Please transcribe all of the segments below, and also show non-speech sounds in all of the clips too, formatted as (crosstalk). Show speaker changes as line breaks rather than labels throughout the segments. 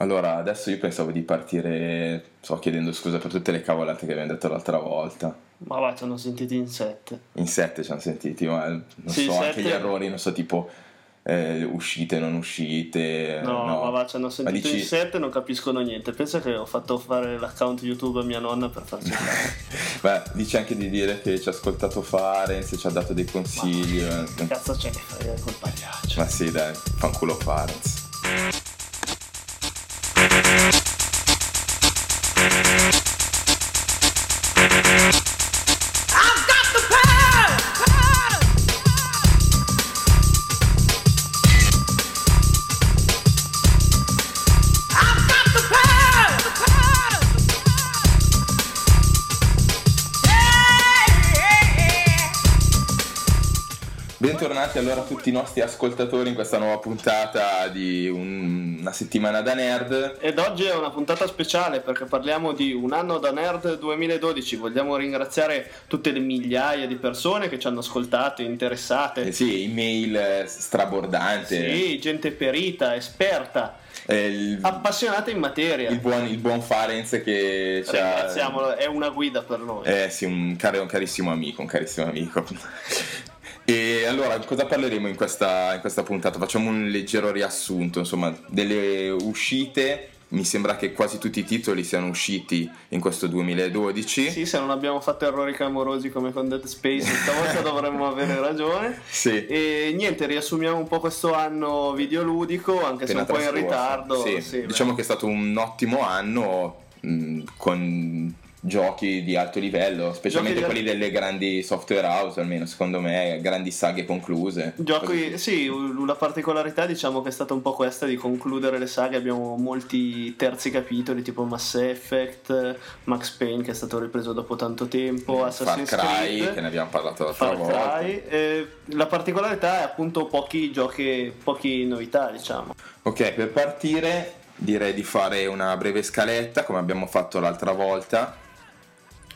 Allora, adesso io pensavo di partire, sto chiedendo scusa per tutte le cavolate che abbiamo detto l'altra volta.
Ma va, ci hanno sentiti in sette.
In sette ci hanno sentiti, ma non
Sì,
so, anche
sette-
gli errori, non so, tipo eh, uscite, non uscite.
No, ma va, ci hanno sentito
dici-
in sette e non capiscono niente. Pensa che ho fatto fare l'account YouTube a mia nonna per farci (laughs) fare.
Beh, dici anche di dire che ci ha ascoltato Farenz, ci ha dato dei consigli. eh.
Cazzo c'è che fai col pagliaccio?
Ma sì, dai, fanculo Farenz. Allora tutti i nostri ascoltatori in questa nuova puntata di un- una settimana da nerd.
Ed oggi è una puntata speciale perché parliamo di un anno da Nerd 2012. Vogliamo ringraziare tutte le migliaia di persone che ci hanno ascoltato, interessate.
Eh sì, email eh, strabordante.
Sì, gente perita, esperta,
Eh, il,
appassionata in materia.
il buon, il buon Farenz che ci ha...
È una guida per noi.
Eh sì, un, caro- un carissimo amico, un carissimo amico. E allora, cosa parleremo in questa, in questa puntata? Facciamo un leggero riassunto, insomma, delle uscite. Mi sembra che quasi tutti i titoli siano usciti in questo 2012.
Sì, se non abbiamo fatto errori clamorosi come con Dead Space, stavolta (laughs) dovremmo avere ragione.
Sì.
E niente, riassumiamo un po' questo anno videoludico, anche se
appena
un po' in ritardo.
Sì,
Sì,
diciamo
beh.
che è stato un ottimo anno mh, con giochi di alto livello, specialmente quelli delle grandi software house, almeno secondo me, grandi saghe concluse.
Giochi, sì, la particolarità diciamo che è stata un po' questa di concludere le saghe, abbiamo molti terzi capitoli tipo Mass Effect, Max Payne che è stato ripreso dopo tanto tempo,
Far
Assassin's
Cry,
Creed,
che ne abbiamo parlato l'altra
Far
volta.
Cry. eh, la particolarità è appunto pochi giochi, pochi novità diciamo.
Ok, per partire direi di fare una breve scaletta, come abbiamo fatto l'altra volta,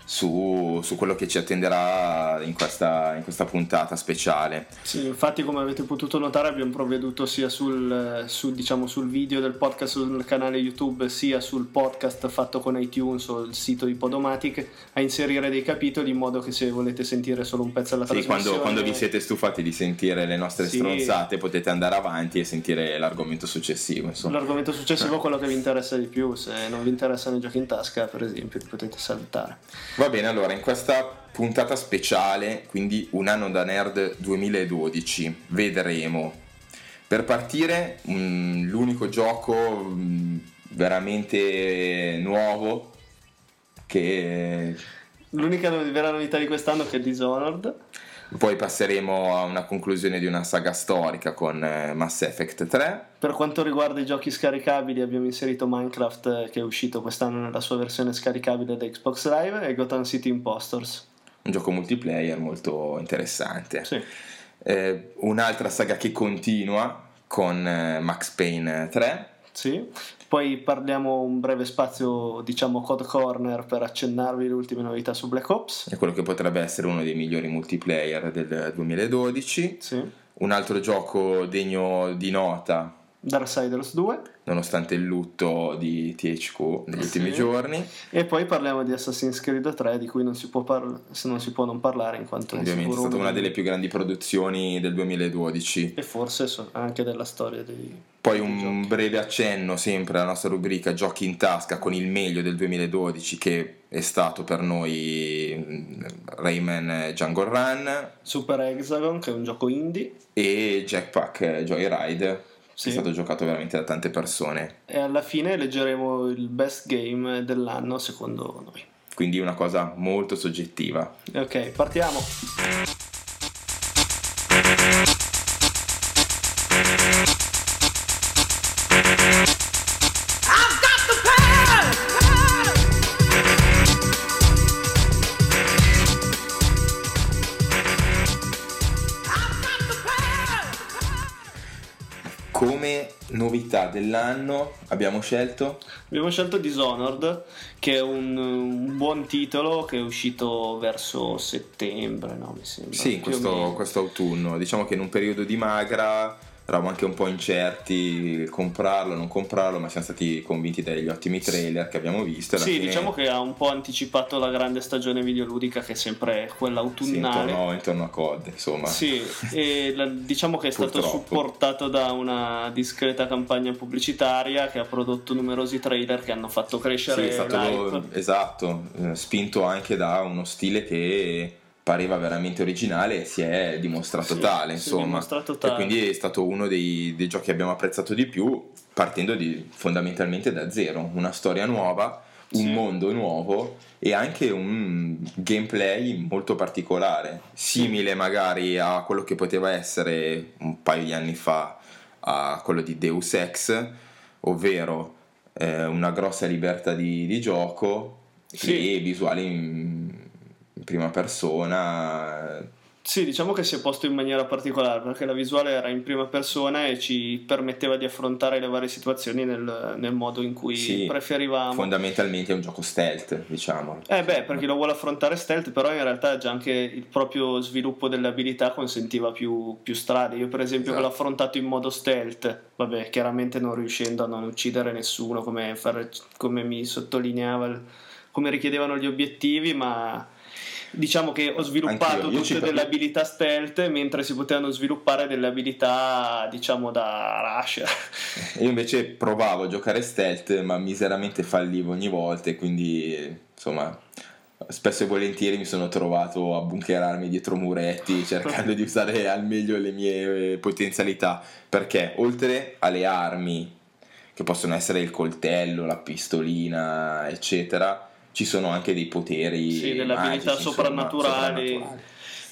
su, su quello che ci attenderà in questa, in questa puntata speciale.
Sì, infatti come avete potuto notare abbiamo provveduto sia sul, su- diciamo, sul video del podcast sul canale YouTube sia sul podcast fatto con iTunes o il sito di Podomatic a inserire dei capitoli in modo che se volete sentire solo un pezzo
Sì,
trasmissione
quando, quando vi siete stufati di sentire le nostre
Sì.
stronzate potete andare avanti e sentire l'argomento successivo. Insomma.
L'argomento successivo è quello che vi interessa di più, se non vi interessano i giochi in tasca per esempio li potete saltare.
Va bene, allora in questa puntata speciale, quindi un anno da nerd 2012, vedremo. Per partire, mm, l'unico gioco mm, veramente nuovo che
L'unica vera novità di quest'anno che è Dishonored,
poi passeremo a una conclusione di una saga storica con eh, Mass Effect 3.
Per quanto riguarda i giochi scaricabili abbiamo inserito Minecraft eh, che è uscito quest'anno nella sua versione scaricabile da Xbox Live e Gotham City Impostors.
un gioco multiplayer molto interessante.
Sì.
Eh, un'altra saga che continua con eh, Max Payne 3.
Sì. Poi parliamo un breve spazio, diciamo Code Corner per accennarvi le ultime novità su Black Ops.
È quello che potrebbe essere uno dei migliori multiplayer del 2012.
Sì.
Un altro gioco degno di nota,
Darksiders 2
nonostante il lutto di THQ negli
Sì.
ultimi giorni.
e poi parliamo di Assassin's Creed 3 di cui non si può, par- se non, si può non parlare in quanto
Ovviamente è stata
uno
una delle più grandi produzioni del 2012.
e forse so- anche della storia dei
Poi
dei
un
giochi.
breve accenno sempre alla nostra rubrica Giochi in tasca con il meglio del 2012 che è stato per noi mm, Rayman Jungle Run
Super Hexagon che è un gioco indie
e Jackpack Joyride
Sì.
è stato giocato veramente da tante persone.
e alla fine leggeremo il best game dell'anno secondo noi.
Quindi una cosa molto soggettiva.
Ok, partiamo.
Novità dell'anno abbiamo scelto
Abbiamo scelto Dishonored, che è un, un buon titolo che è uscito verso settembre, no? Mi sembra.
Sì, questo, questo autunno. Diciamo che in un periodo di magra eravamo anche un po' incerti comprarlo, non comprarlo, ma siamo stati convinti dagli ottimi trailer che abbiamo visto.
Sì,
fine-
diciamo che ha un po' anticipato la grande stagione videoludica che è sempre quella
sì,
autunnale.
intorno, intorno a COD, insomma.
Sì, e (laughs) la- diciamo che è stato supportato da una discreta campagna pubblicitaria che ha prodotto numerosi trailer che hanno fatto
Sì,
crescere
è stato esatto, eh, spinto anche da uno stile che pareva veramente originale e si è dimostrato
Sì,
tale, insomma.
dimostrato
E
tale.
quindi è stato uno dei, dei giochi che abbiamo apprezzato di più, partendo di- fondamentalmente da zero, una storia nuova, un
Sì.
mondo nuovo e anche un gameplay molto particolare, simile magari a quello che poteva essere un paio di anni fa a quello di Deus Ex, ovvero eh, una grossa libertà di, di gioco
Sì.
e visuali in, prima persona.
Sì, diciamo che si è posto in maniera particolare perché la visuale era in prima persona e ci permetteva di affrontare le varie situazioni nel, nel modo in cui
Sì,
preferivamo.
Fondamentalmente è un gioco stealth, diciamo.
Eh beh, per chi lo vuole affrontare stealth, però in realtà già anche il proprio sviluppo delle abilità consentiva più, più strade. Io per esempio che l'ho
Esatto.
affrontato in modo stealth, vabbè, chiaramente non riuscendo a non uccidere nessuno come, fare- come mi sottolineava, il- come richiedevano gli obiettivi, ma diciamo che ho sviluppato tutte delle abilità stealth mentre si potevano sviluppare delle abilità diciamo da rusher. (laughs)
Io invece provavo a giocare stealth, ma miseramente fallivo ogni volta e quindi insomma spesso e volentieri mi sono trovato a bunkerarmi dietro muretti (laughs) cercando di usare al meglio le mie eh, potenzialità perché oltre alle armi che possono essere il coltello, la pistolina, eccetera, ci sono anche dei poteri
Sì, delle abilità
magici, insomma,
soprannaturali.
soprannaturali.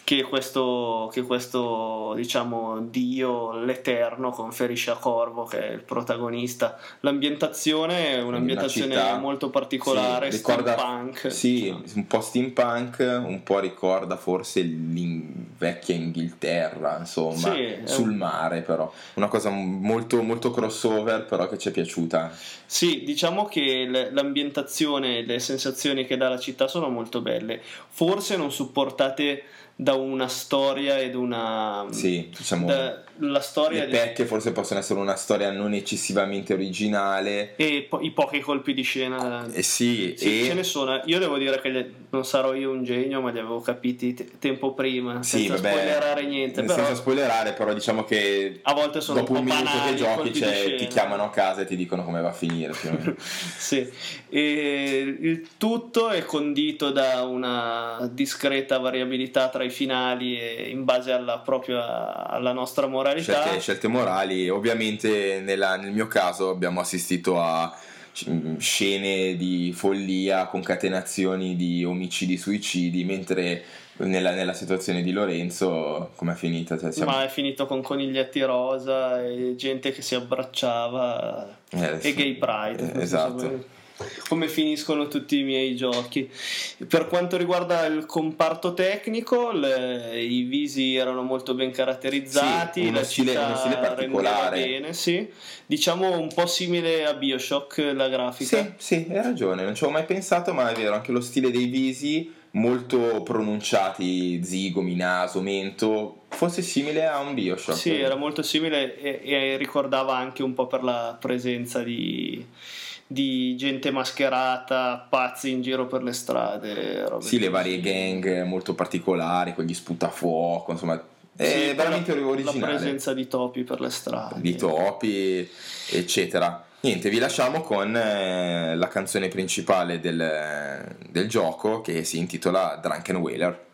Che questo, che questo diciamo dio l'Eterno conferisce a Corvo che è il protagonista l'ambientazione è un'ambientazione
Una città-
molto particolare
Sì, ricorda-
steampunk
Sì,
diciamo.
un po' steampunk, un po' ricorda forse l'in- vecchia Inghilterra, insomma,
Sì,
sul
un-
mare però. Una cosa molto, molto crossover però che ci è piaciuta.
Sì, diciamo che le- l'ambientazione e le sensazioni che dà la città sono molto belle forse non supportate da una storia ed una
Sì, diciamo,
da- la storia
le
di-
pecche forse possono essere una storia non eccessivamente originale.
e po- i pochi colpi di scena
Eh sì,
Sì,
e...
ce ne sono. Io devo dire che le- non sarò io un genio, ma li avevo capiti te- tempo prima,
Sì,
senza
vabbè,
spoilerare niente. Però
senza spoilerare, però diciamo che
a volte sono
dopo
un
un minuto
banali
che giochi cioè, ti chiamano a casa e ti dicono come va a finire. più o meno. (laughs)
Sì. E il tutto è condito da una discreta variabilità tra i finali e in base alla propria alla nostra moralità.
scelte, scelte morali. Ovviamente nella- nel mio caso abbiamo assistito a sc- scene di follia, concatenazioni di omicidi, suicidi, mentre nella, nella situazione di Lorenzo come è finita? Cioè, siamo-
Ma è finito con coniglietti rosa e gente che si abbracciava
eh,
e
sì.
gay pride.
Eh, esatto.
come- come finiscono tutti i miei giochi. Per quanto riguarda il comparto tecnico, le- i visi erano molto ben caratterizzati,
Sì, uno
la
stile-
città
stile particolare.
bene, sì. diciamo un po' simile a Bioshock la grafica.
Sì, sì, hai ragione, non ci avevo mai pensato, ma è vero, anche lo stile dei visi molto pronunciati, zigomi, naso, mento, fosse simile a un Bioshock.
Sì, era molto simile e, e ricordava anche un po' per la presenza di, di gente mascherata, pazzi in giro per le strade.
Sì, le varie gang molto particolari, con gli sputafuoco, insomma, è
Sì,
veramente
la,
originale.
La presenza di topi per le strade.
Di topi, eccetera. Niente, vi lasciamo con eh, la canzone principale del, del gioco che si intitola Drunken Whaler.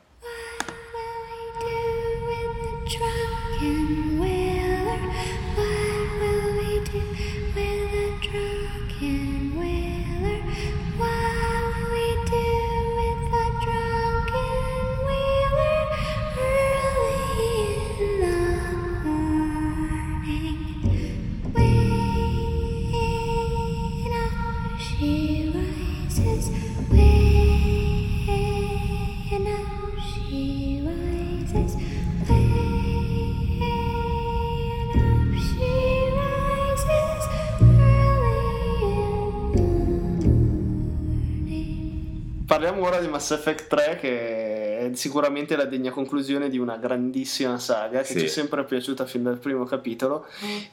Parliamo ora di Mass Effect 3 che è è sicuramente la degna conclusione di una grandissima saga che
Sì.
ci è sempre piaciuta fin dal primo capitolo.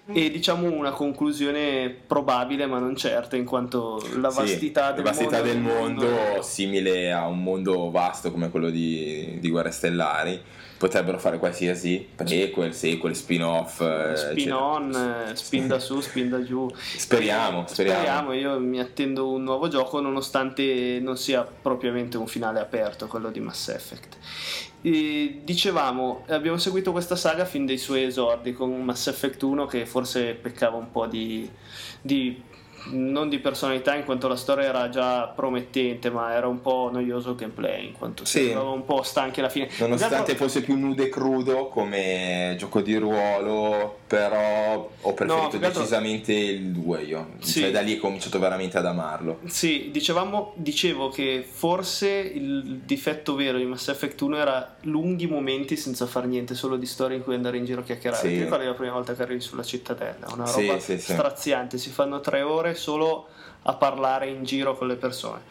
E diciamo una conclusione probabile ma non certa in quanto la
Sì,
vastità,
la
del,
vastità
mondo,
del mondo, simile a un mondo vasto come quello di, di Guerre Stellari, potrebbero fare qualsiasi prequel, sequel, spin-off. eh,
spin
eccetera.
on, eh, spin da su, spin da giù.
Speriamo, speriamo.
io mi attendo un nuovo gioco nonostante non sia propriamente un finale aperto quello di Mass Effect. E dicevamo, abbiamo seguito questa saga fin dai suoi esordi con Mass Effect 1 che forse peccava un po' di, di- non di personalità in quanto la storia era già promettente ma era un po' noioso il gameplay in quanto
Sì.
sembrava un po' stanchi alla fine.
Nonostante
Esatto,
fosse più nudo e crudo come gioco di ruolo, però ho preferito
altro-
decisamente il 2 io.
Sì.
Cioè da lì ho cominciato veramente ad amarlo.
Sì, dicevamo, dicevo che forse il difetto vero di Mass Effect 1 era lunghi momenti senza far niente, solo di storie in cui andare in giro a chiacchierare.
Sì.
Ti ricordi la prima volta che arrivi sulla cittadella? Una roba
sì, sì.
straziante, si fanno tre ore solo a parlare in giro con le persone.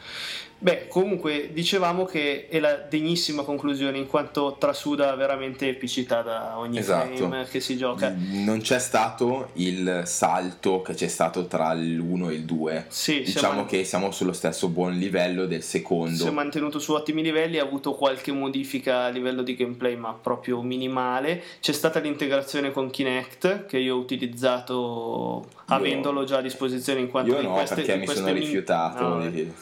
Beh, comunque dicevamo che è la degnissima conclusione in quanto trasuda veramente epicità da ogni
Esatto.
frame che si gioca.
Non c'è stato il salto che c'è stato tra l'1 e il 2.
Sì,
Diciamo
siamo-
che siamo sullo stesso buon livello del
Si è
secondo.
mantenuto su ottimi livelli, ha avuto qualche modifica a livello di gameplay, ma proprio minimale. C'è stata l'integrazione con Kinect, che io ho utilizzato avendolo già a disposizione in quanto
Io no,
queste,
perché mi sono
min-
rifiutato.
no,
di-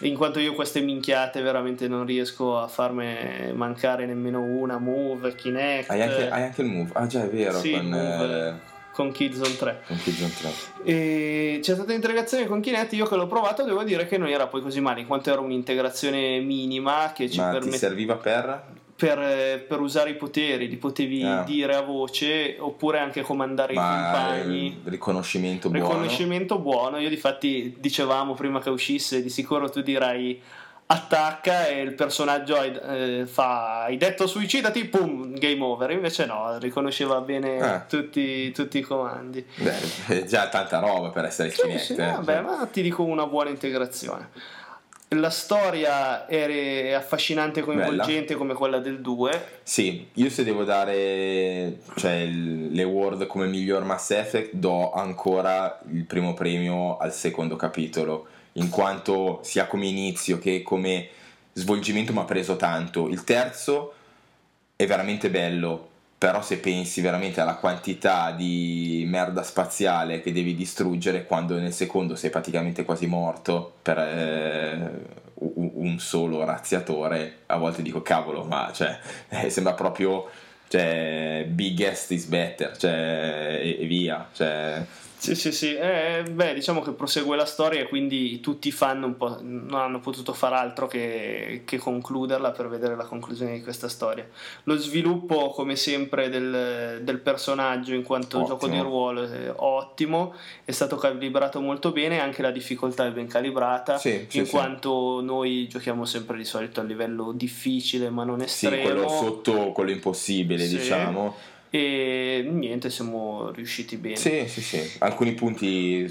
in quanto io queste minchiate veramente non riesco a farme mancare nemmeno una, Move, Kinect,
Hai anche, hai anche il move. Ah, già, è vero.
Sì,
con,
Move.
eh,
con Killzone 3.
con Killzone 3.
E c'è stata l'integrazione con Kinect, io che l'ho provato devo dire che non era poi così male, in quanto era un'integrazione minima che ci
Ma ti
permette
serviva per?
Per, per usare i poteri, li potevi
Ah.
dire a voce oppure anche comandare i
Ma
compagni.
eh, riconoscimento buono.
Riconoscimento buono, io difatti dicevamo prima che uscisse, di sicuro tu dirai attacca e il personaggio eh, fa hai detto suicidati, pum, game over, invece no, riconosceva bene
Ah.
tutti, tutti i comandi.
Beh, già tanta roba per essere
Sì,
Kinect.
sì,
eh.
vabbè, ma ti dico una buona integrazione. La storia era affascinante e coinvolgente come quella del 2.
Sì, io se devo dare cioè, le award come miglior Mass Effect do ancora il primo premio al secondo capitolo, in quanto sia come inizio che come svolgimento mi ha preso tanto. Il terzo è veramente bello, però se pensi veramente alla quantità di merda spaziale che devi distruggere quando nel secondo sei praticamente quasi morto per eh, un solo razziatore, a volte dico cavolo, ma cioè, eh, sembra proprio cioè, biggest is better, cioè, e, e via. Cioè,
Sì, sì, sì. Eh, beh, diciamo che prosegue la storia e quindi tutti i fan un po' non hanno potuto far altro che, che concluderla per vedere la conclusione di questa storia. Lo sviluppo, come sempre, del, del personaggio in quanto
Ottimo.
gioco di ruolo è ottimo, è stato calibrato molto bene, anche la difficoltà è ben calibrata,
Sì, sì,
in
sì.
quanto noi giochiamo sempre di solito a livello difficile ma non
sì,
estremo.
quello sotto quello impossibile,
Sì.
diciamo.
E niente, siamo riusciti bene.
Sì, sì, sì. Alcuni punti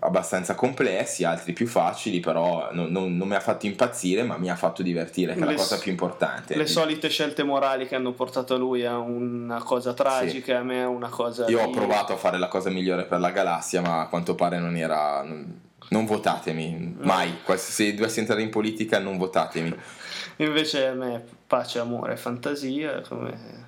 abbastanza complessi, altri più facili, però non, non- non mi ha fatto impazzire, ma mi ha fatto divertire, che è la cosa più importante.
Le solite scelte morali che hanno portato lui a una cosa tragica e a me a una cosa.
Io ho
di-
provato a fare la cosa migliore per la galassia, ma a quanto pare non era. Non, non votatemi, mai. Se dovessi entrare in politica, non votatemi.
Invece a me pace, amore, fantasia, come,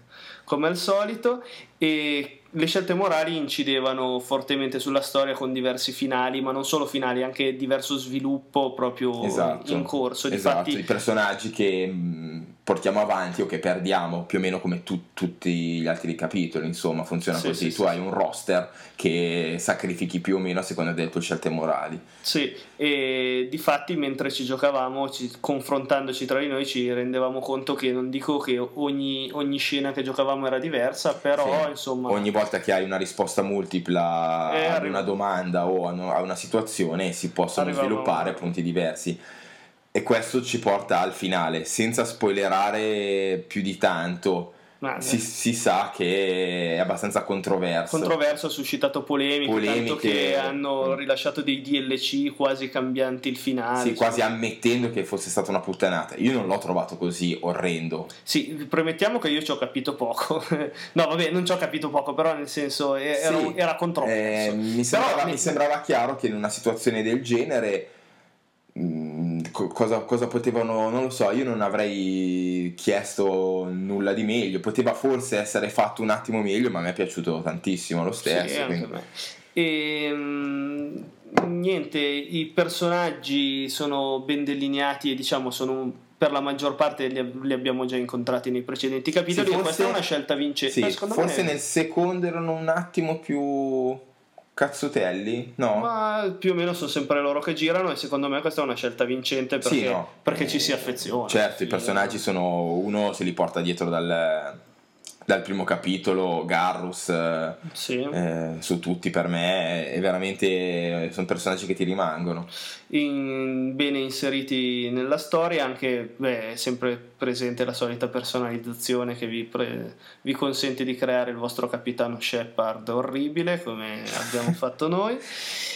come al solito. E le scelte morali incidevano fortemente sulla storia con diversi finali, ma non solo finali, anche diverso sviluppo proprio
Esatto.
in corso.
Esatto,
Difatti,
i personaggi che mh, portiamo avanti o che perdiamo, più o meno come tu- tutti gli altri capitoli, insomma, funziona
Sì,
così.
sì,
tu
sì,
hai un roster che sacrifichi più o meno a seconda delle tue scelte morali.
Sì, e difatti mentre ci giocavamo, ci- confrontandoci tra di noi, ci rendevamo conto che non dico che ogni, ogni scena che giocavamo era diversa, però insomma...
Ogni volta che hai una risposta multipla
Eh,
ad
arriva-
una domanda o a una situazione si possono
Arrivava-
sviluppare punti diversi. E questo ci porta al finale, senza spoilerare più di tanto.
Ma,
si, si sa che è abbastanza controverso.
controverso, ha suscitato polemiche, tanto
Polemiche.
che hanno rilasciato dei DLC quasi cambianti il finale.
Sì, quasi ammettendo che fosse stata una puttanata. Io non l'ho trovato così orrendo.
Sì, premettiamo che io ci ho capito poco. (laughs) no, vabbè, non ci ho capito poco, però nel senso eh, era,
Sì.
era controverso.
Eh, mi, sembrava,
Però
mi sembrava chiaro che in una situazione del genere mh, co- cosa, cosa potevano, non lo so, io non avrei chiesto nulla di meglio, poteva forse essere fatto un attimo meglio, ma mi è piaciuto tantissimo lo stesso.
Sì. E, mm, niente, i personaggi sono ben delineati e diciamo sono per la maggior parte li, li abbiamo già incontrati nei precedenti capitoli
Sì, forse-
questa è una scelta vincente.
Sì, forse
me-
nel secondo erano un attimo più cazzotelli, no?
Ma più o meno sono sempre loro che girano e secondo me questa è una scelta vincente perché,
Sì, no.
perché ci si affeziona.
Certo, i personaggi sono uno se li porta dietro dal, dal primo capitolo, Garrus, eh,
Sì.
eh, su tutti per me, è veramente sono personaggi che ti rimangono.
in- bene inseriti nella storia, anche beh, è sempre presente la solita personalizzazione che vi, pre- vi consente di creare il vostro capitano Shepard orribile come abbiamo (laughs) fatto noi.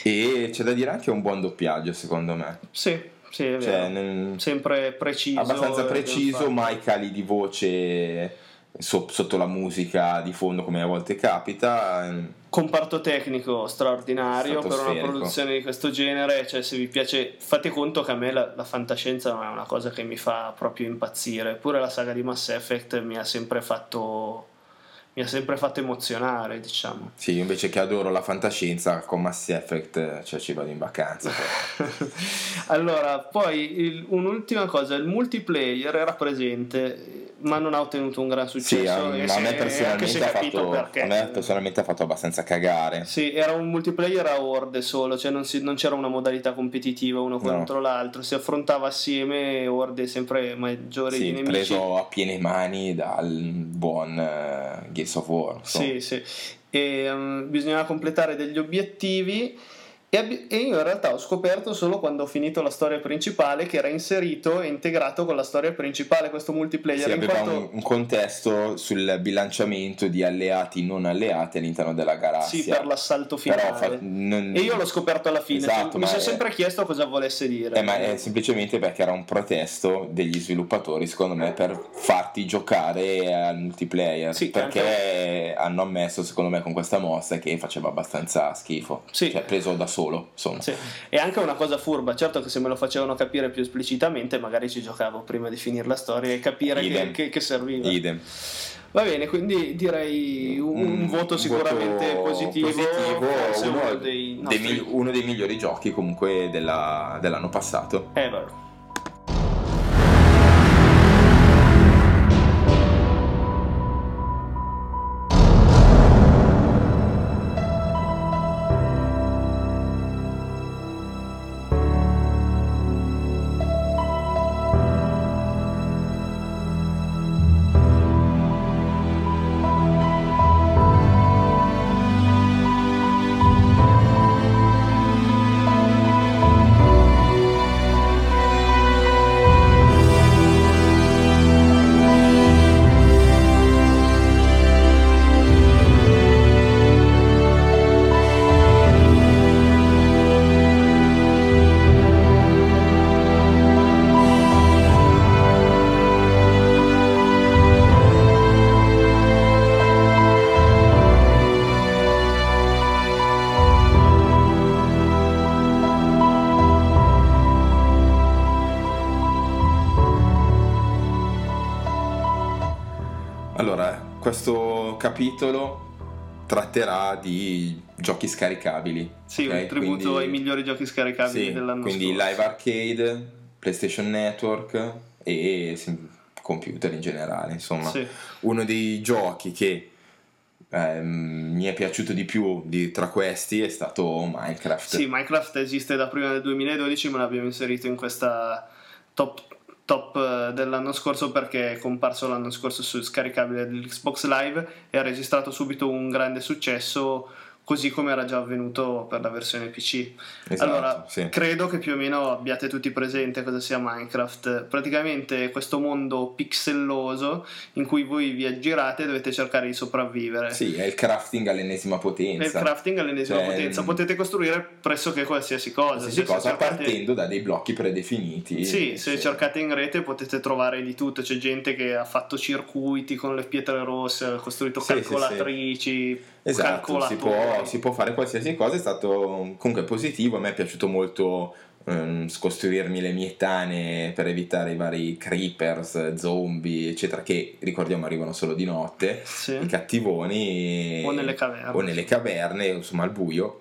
E c'è da dire anche un buon doppiaggio, secondo me.
Sì, sì, è
Cioè,
vero.
nel-
sempre preciso.
abbastanza
e ben
preciso, mai cali di voce so- sotto la musica di fondo come a volte capita.
Comparto tecnico straordinario per una produzione di questo genere, cioè se vi piace, fate conto che a me la, la fantascienza non è una cosa che mi fa proprio impazzire, eppure la saga di Mass Effect mi ha sempre fatto, mi ha sempre fatto emozionare, diciamo.
Sì, io invece che adoro la fantascienza con Mass Effect, cioè ci vado in vacanza. (laughs)
allora, poi il- un'ultima cosa, il multiplayer era presente, ma non ha ottenuto un gran successo.
Sì, a, me personalmente ha fatto, a me personalmente ha fatto abbastanza cagare.
Sì, era un multiplayer a orde solo, cioè non, si- non c'era una modalità competitiva uno contro l'altro, si affrontava assieme orde sempre maggiori di
Sì,
nemici.
preso a piene mani dal buon eh, Gears of War. insomma.
Sì, sì. E um, bisognava completare degli obiettivi. E, io in realtà ho scoperto solo quando ho finito la storia principale che era inserito e integrato con la storia principale questo multiplayer.
Sì, aveva
quanto-
un, un contesto sul bilanciamento di alleati non alleati all'interno della galassia.
Sì, per l'assalto finale.
Fa- non-
E io l'ho scoperto alla fine.
Esatto,
mi sono
è-
sempre chiesto cosa volesse dire.
Eh, ma è semplicemente perché era un protesto degli sviluppatori, secondo me, per farti giocare al multiplayer.
Sì,
perché hanno ammesso, secondo me, con questa mossa che faceva abbastanza schifo.
Sì.
Cioè, preso da solo, insomma.
Sì. E anche una cosa furba, certo che se me lo facevano capire più esplicitamente, magari ci giocavo prima di finire la storia e capire che, che- che serviva.
Idem.
Va bene, quindi direi un, un voto sicuramente
voto
positivo, forse
uno,
uno dei
dei
nostri
migli- uno dei migliori giochi comunque della- dell'anno passato.
ever.
Questo capitolo tratterà di giochi scaricabili.
Sì,
ok?
un tributo
Quindi-
ai migliori giochi scaricabili
sì,
dell'anno
quindi
scorso.
live arcade, PlayStation Network e computer in generale. Insomma,
Sì.
uno dei giochi che ehm, mi è piaciuto di più di- tra questi è stato Minecraft.
Sì, Minecraft esiste da prima del 2012, ma l'abbiamo inserito in questa top, top eh, dell'anno scorso perché è comparso l'anno scorso su scaricabile dell'Xbox Live e ha registrato subito un grande successo così come era già avvenuto per la versione PC.
Esatto,
allora,
sì.
credo che più o meno abbiate tutti presente cosa sia Minecraft. Praticamente è questo mondo pixelloso in cui voi vi aggirate e dovete cercare di sopravvivere.
Sì, è il crafting all'ennesima
E il
potenza.
crafting all'ennesima
Cioè,
potenza,
mm,
potete costruire pressoché qualsiasi cosa.
Qualsiasi cosa
cercate-
partendo da dei blocchi predefiniti.
Sì, se
Sì.
cercate in rete potete trovare di tutto. C'è gente che ha fatto circuiti con le pietre rosse, ha costruito
sì.
calcolatrici,
Esatto, si può, si può fare qualsiasi cosa, è stato comunque positivo, a me è piaciuto molto ehm, costruirmi le mie tane per evitare i vari creepers, zombie, eccetera, che ricordiamo arrivano solo di notte,
Sì.
i cattivoni
O nelle caverne.
o nelle caverne, insomma al buio.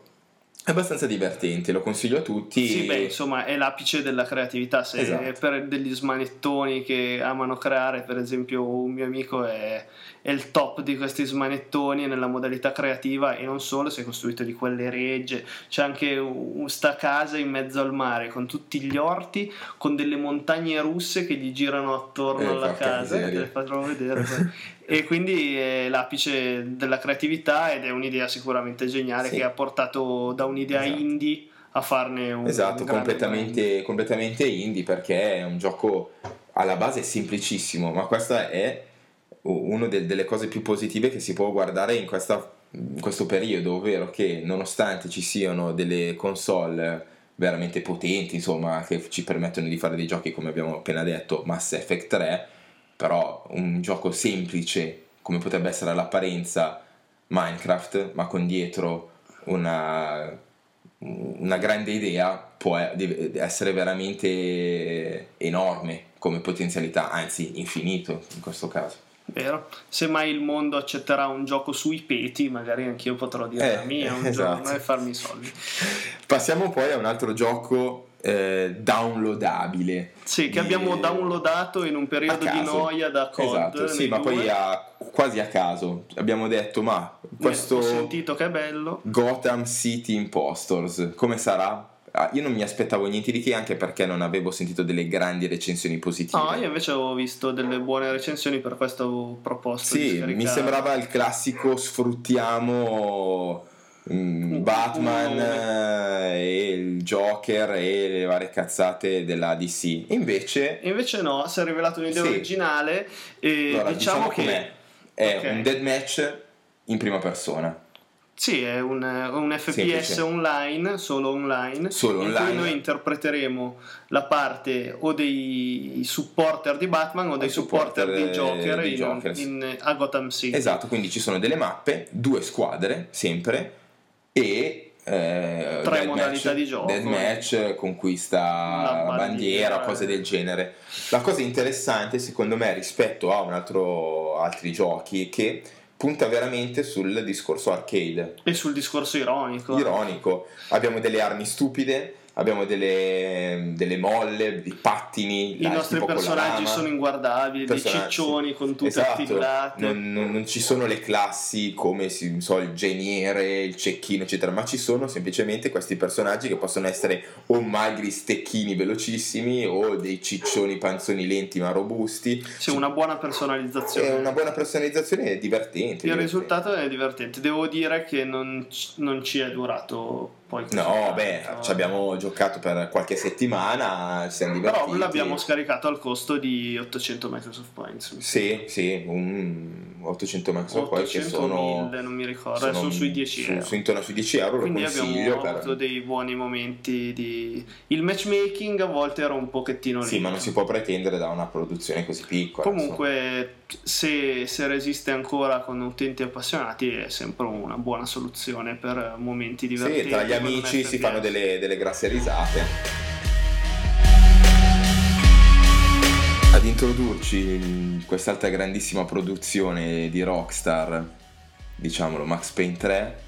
È abbastanza divertente, lo consiglio a tutti.
Sì, beh, insomma, è l'apice della creatività. Se
Esatto.
per degli smanettoni che amano creare, per esempio, un mio amico è, è il top di questi smanettoni nella modalità creativa e non solo, si è costruito di quelle regge. C'è anche un, sta casa in mezzo al mare con tutti gli orti, con delle montagne russe che gli girano attorno
Eh,
alla casa. Te
miseria.
le farò vedere. (laughs) e quindi è l'apice della creatività ed è un'idea sicuramente geniale
Sì.
che ha portato da un'idea
Esatto.
indie a farne un
Esatto,
un
completamente, completamente indie perché è un gioco alla base semplicissimo, ma questa è una delle cose più positive che si può guardare in, questa- in questo periodo, ovvero che nonostante ci siano delle console veramente potenti, insomma, che ci permettono di fare dei giochi come abbiamo appena detto, Mass Effect 3, però un gioco semplice come potrebbe essere all'apparenza Minecraft, ma con dietro una, una grande idea può essere veramente enorme come potenzialità, anzi infinito in questo caso.
Vero? Se mai il mondo accetterà un gioco sui peti, magari anch'io potrò dire
Eh,
la mia un (laughs)
esatto.
giorno e farmi i soldi.
Passiamo poi a un altro gioco eh, downloadabile.
Sì, che
Di-
abbiamo downloadato in un periodo di noia da COD.
Esatto, sì, ma
due.
poi a- quasi a caso abbiamo detto, ma
Ho
questo
sentito che è bello.
Gotham City Impostors, come sarà? Ah, io non mi aspettavo niente di che anche perché non avevo sentito delle grandi recensioni positive.
No, io invece avevo visto delle buone recensioni, per questo proposto
Sì, mi sembrava il classico sfruttiamo Batman
un
eh, e il Joker e le varie cazzate della DC. Invece,
invece no, si è rivelato un'idea
Sì.
originale e
allora,
diciamo, che...
com'è. È
Ok.
un deathmatch in prima persona.
Sì, è un, un FPS
Semplice.
online, solo online,
Solo
in
online.
cui noi interpreteremo la parte o dei supporter di Batman o dei supporter,
supporter,
di Joker,
eh, di
in- in- a Gotham City.
Esatto, quindi ci sono delle mappe, due squadre sempre e eh,
Tre modalità di gioco.
Deathmatch, conquista
La
la bandiera,
bandiera.
cose del genere. La cosa interessante secondo me rispetto a un altro, altri giochi è che punta veramente sul discorso arcade,
E sul discorso ironico.
ironico. Abbiamo delle armi stupide, abbiamo delle, delle molle, dei pattini.
I
là,
nostri personaggi sono inguardabili, dei
Personaggi,
ciccioni con tutte
esatto,
attillate.
Non, non- non ci sono le classi come so, il geniere, il cecchino, eccetera, ma ci sono semplicemente questi personaggi che possono essere o magri stecchini velocissimi o dei ciccioni panzoni lenti ma robusti.
C'è una buona personalizzazione.
È una buona personalizzazione è divertente.
Il
divertente.
risultato è divertente. Devo dire che non, non ci è durato poi
No, beh, ci abbiamo giocato per qualche settimana, ci siamo divertiti.
Però l'abbiamo scaricato al costo di 800 Microsoft Points.
Sì, sì, un 800 Microsoft poi che
800
sono...
1000, non mi ricordo, sono, sui 10
su-
euro.
su intorno sui 10 euro,
Quindi abbiamo avuto
Per...
dei buoni momenti di... Il matchmaking a volte era un pochettino
Sì,
lento.
ma non si può pretendere da una produzione così piccola.
Comunque, se, se resiste ancora con utenti appassionati, è sempre una buona soluzione per momenti divertenti.
Sì, tra gli amici si fanno delle, delle grasse risate. Ad introdurci in quest'altra grandissima produzione di Rockstar, diciamolo, Max Payne 3,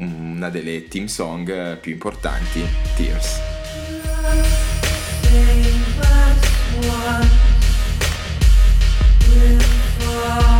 una delle team song più importanti, Tears.
Trust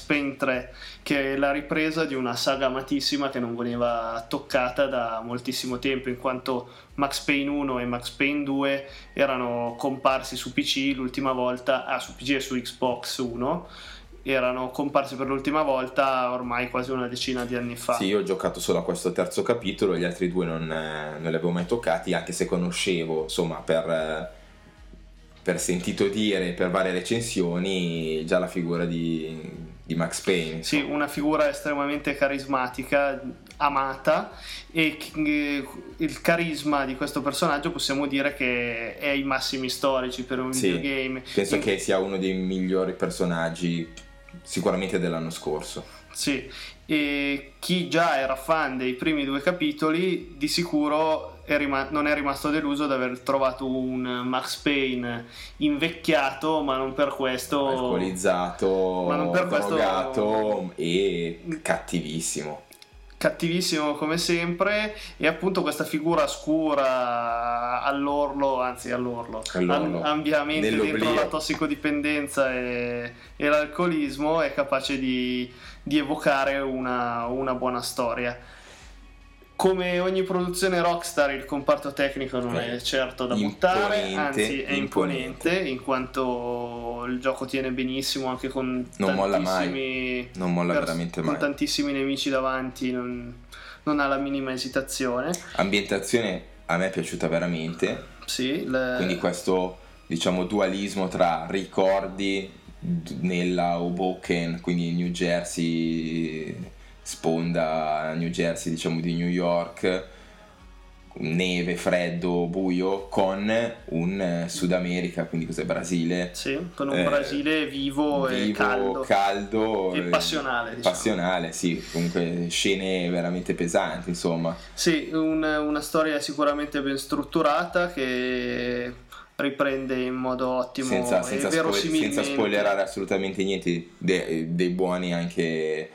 Payne 3, che è la ripresa di una saga amatissima che non veniva toccata da moltissimo tempo, in quanto Max Payne 1 e Max Payne 2 erano comparsi su PC l'ultima volta, ah, su PC e su Xbox 1, erano comparsi per l'ultima volta ormai quasi una decina di anni fa.
Sì, io ho giocato solo a questo terzo capitolo, gli altri due non, eh, non li avevo mai toccati, anche se conoscevo, insomma, per, eh, per sentito dire, per varie recensioni, già la figura di, di Max Payne.
Sì,
insomma.
una figura estremamente carismatica, amata e eh, il carisma di questo personaggio possiamo dire che è ai massimi storici per un
Sì,
videogame.
Penso
In-
che sia uno dei migliori personaggi sicuramente dell'anno scorso.
Sì, e chi già era fan dei primi due capitoli di sicuro è rima- non è rimasto deluso di aver trovato un Max Payne invecchiato, ma non per questo...
Alcolizzato,
Ma non per questo-
e cattivissimo.
cattivissimo come sempre e appunto questa figura scura all'orlo, anzi all'orlo,
All'orlo.
am- ampiamente dentro la tossicodipendenza e, e l'alcolismo è capace di, di evocare una, una buona storia. Come ogni produzione Rockstar, il comparto tecnico non è certo da buttare,
Imponente,
anzi è imponente,
imponente.
in quanto il gioco tiene benissimo anche con
Non molla mai. Non molla veramente
con
mai.
tantissimi nemici davanti, non, non ha la minima esitazione.
Ambientazione a me è piaciuta veramente,
Sì, le-
quindi questo diciamo dualismo tra ricordi nella Hoboken, quindi New Jersey, sponda New Jersey diciamo di New York, neve, freddo, buio, con un eh, Sud America, quindi cos'è Brasile,
sì, con un
eh,
Brasile vivo, e
vivo,
caldo.
caldo
E
eh,
passionale, diciamo.
passionale, sì, comunque scene veramente pesanti, insomma.
Sì, un- una storia sicuramente ben strutturata che riprende in modo ottimo
senza,
e
senza, spo-
verosimilmente.
senza spoilerare assolutamente niente, de- dei buoni anche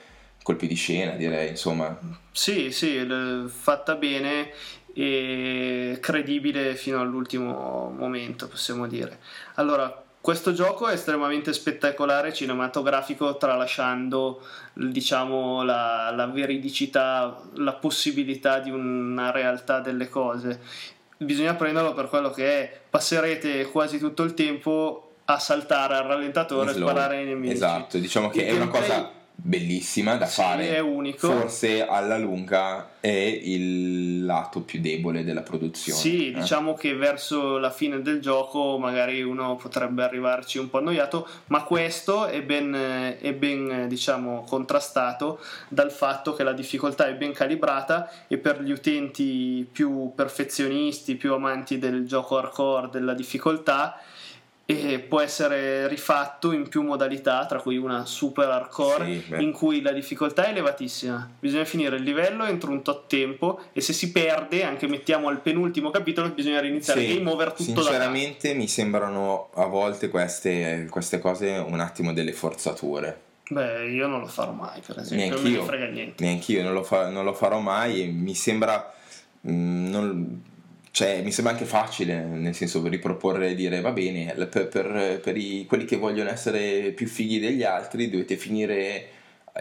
colpi di scena, direi, insomma.
Sì, sì, fatta bene e credibile fino all'ultimo momento, possiamo dire. Allora, questo gioco è estremamente spettacolare, cinematografico, tralasciando diciamo la, la veridicità, la possibilità di una realtà delle cose. Bisogna prenderlo per quello che è. Passerete quasi tutto il tempo a saltare al rallentatore e sparare ai nemici.
Esatto, diciamo che
Il
è una cosa bellissima da
Sì,
fare.
è unico.
Forse alla lunga è il lato più debole della produzione.
Sì,
eh.
diciamo che verso la fine del gioco magari uno potrebbe arrivarci un po' annoiato, ma questo è ben, è ben diciamo, contrastato dal fatto che la difficoltà è ben calibrata e per gli utenti più perfezionisti, più amanti del gioco hardcore, della difficoltà, e può essere rifatto in più modalità, tra cui una super hardcore,
Sì,
in cui la difficoltà è elevatissima. Bisogna finire il livello entro un tot tempo e se si perde, anche mettiamo al penultimo capitolo, bisogna riniziare
Sì,
game over tutto da
sinceramente mi sembrano a volte queste, queste cose un attimo delle forzature.
Beh, io non lo farò mai, per esempio, non
Neanch'io,
ne frega niente.
neanch'io non lo, fa- non lo farò mai e mi sembra mm, non- cioè, mi sembra anche facile nel senso riproporre e dire va bene per, per- per i- quelli che vogliono essere più fighi degli altri dovete finire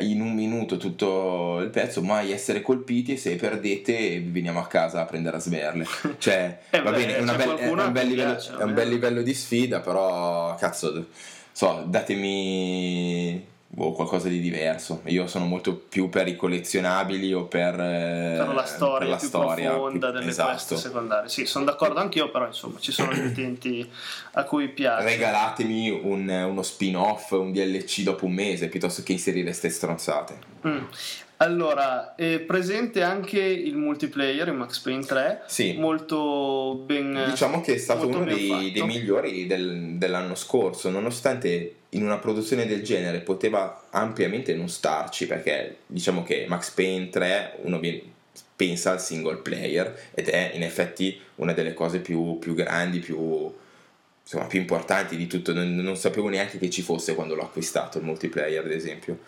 in un minuto tutto il pezzo mai essere colpiti e se perdete veniamo a casa a prendere a sberle. (laughs) Cioè
Eh
va
beh,
bene è, una bel- è un bel livello,
piace,
è un bel livello di sfida però cazzo so datemi boh, qualcosa di diverso. Io sono molto più per i collezionabili o per, eh,
per la storia
per la
più
storia
profonda
più-
delle
esatto.
quest secondarie. Sì, sono d'accordo anch'io, però insomma ci sono gli utenti a cui piace.
Regalatemi un- uno spin-off, un DLC dopo un mese piuttosto che inserire ste stronzate.
Mm. Allora, è presente anche il multiplayer in Max Payne 3,
Sì.
molto ben
Diciamo che è stato uno dei, dei migliori del- dell'anno scorso, nonostante in una produzione del genere poteva ampiamente non starci, perché diciamo che Max Payne 3 uno pensa al single player ed è in effetti una delle cose più, più grandi, più, insomma, più importanti di tutto. Non, non sapevo neanche che ci fosse quando l'ho acquistato il multiplayer, ad esempio.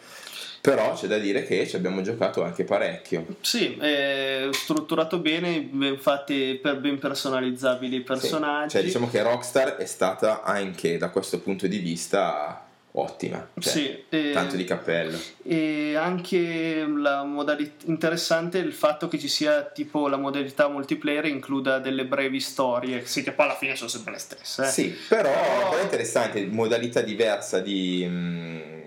Però c'è da dire che ci abbiamo giocato anche parecchio.
Sì, è strutturato bene, ben fatti per ben personalizzabili i personaggi.
Cioè, diciamo che Rockstar è stata anche da questo punto di vista ottima. Cioè,
Sì, e-
Tanto di cappello.
E anche la modalità interessante è il fatto che ci sia tipo la modalità multiplayer includa delle brevi storie, sì che poi alla fine sono sempre le stesse. eh.
Sì, però,
Però-
è interessante, modalità diversa di, mm,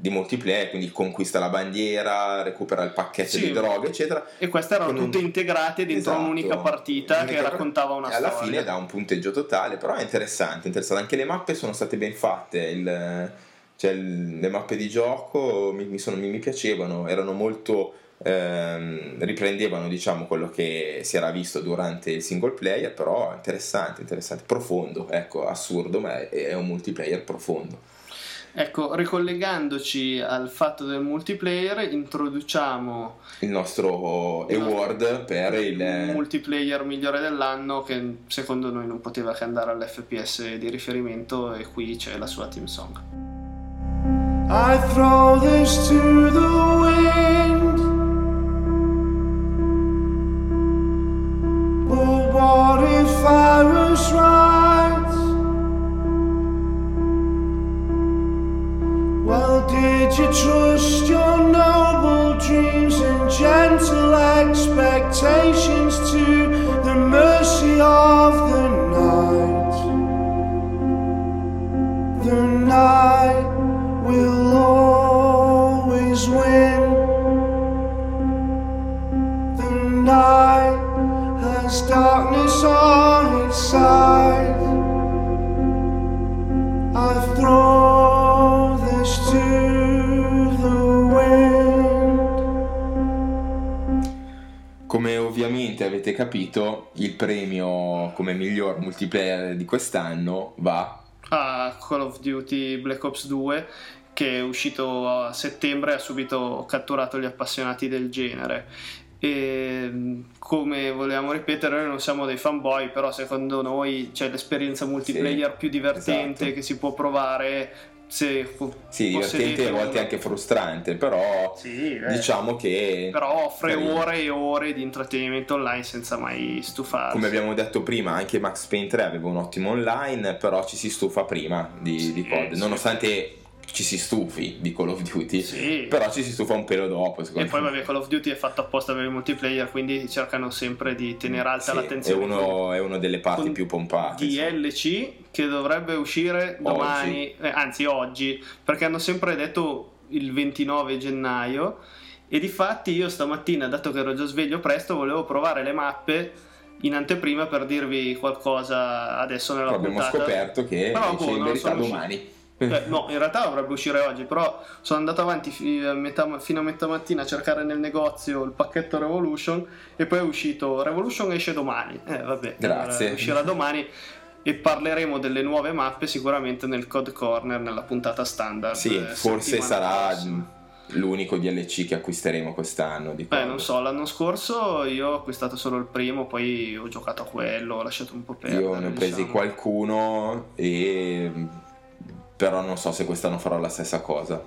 di multiplayer, quindi conquista la bandiera, recupera il pacchetto
Sì.
di droga, eccetera.
E queste erano
Con un-
tutte integrate dentro
Esatto.
un'unica partita che
Un'unica-
raccontava una
e alla
storia.
fine dà un punteggio totale, però è interessante, interessante. Anche le mappe sono state ben fatte, il- cioè, il- le mappe di gioco mi, mi sono- mi- mi piacevano, erano molto... ehm, riprendevano diciamo quello che si era visto durante il single player però interessante interessante profondo ecco assurdo ma è, è un multiplayer profondo
Ecco, ricollegandoci al fatto del multiplayer, introduciamo
il nostro award per il
il multiplayer migliore dell'anno che secondo noi non poteva che andare all'FPS di riferimento e qui c'è la sua team song.
I throw this to the wind. But what if I was right? Did you trust your noble dreams and gentle expectations to the mercy of the night? The night will always win. The night has darkness on its side. I throw
avete capito, il premio come miglior multiplayer di quest'anno va
a Call of Duty Black Ops 2 che è uscito a settembre e ha subito catturato gli appassionati del genere. E come volevamo ripetere, noi non siamo dei fanboy, però secondo noi c'è l'esperienza multiplayer
Sì,
più divertente
esatto.
che si può provare se
sì, divertente a volte anche frustrante, però
Sì, eh.
diciamo che
però offre
carino.
ore e ore di intrattenimento online senza mai stufarsi.
come abbiamo detto prima, anche Max Payne 3 aveva un ottimo online, però ci si stufa prima di,
Sì,
di COD,
sì.
nonostante ci si stufi di Call of Duty,
Sì.
però ci si stufa un pelo dopo,
E poi vabbè, Call of Duty è fatto apposta per il multiplayer, quindi cercano sempre di tenere alta
Sì,
l'attenzione.
È, uno, è una delle parti più pompate. insomma.
DLC che dovrebbe uscire domani, eh, anzi oggi, perché hanno sempre detto il 29 gennaio e di fatti io stamattina, dato che ero già sveglio presto, volevo provare le mappe in anteprima per dirvi qualcosa adesso nella
Però abbiamo
puntata.
scoperto che
Però, boh,
in verità domani.
No, in realtà dovrebbe uscire oggi, però sono andato avanti a metà- fino a metà mattina a cercare nel negozio il pacchetto Revolution e poi è uscito Revolution esce domani. Eh, vabbè,
Grazie.
allora uscirà domani e parleremo delle nuove mappe sicuramente nel Code Corner nella puntata standard.
Sì,
eh,
forse sarà
prossima.
l'unico DLC che acquisteremo quest'anno. Di
Beh, non so, l'anno scorso io ho acquistato solo il primo, poi ho giocato a quello, ho lasciato un po' perdere.
Io ne ho presi
diciamo.
qualcuno e però non so se quest'anno farò la stessa cosa.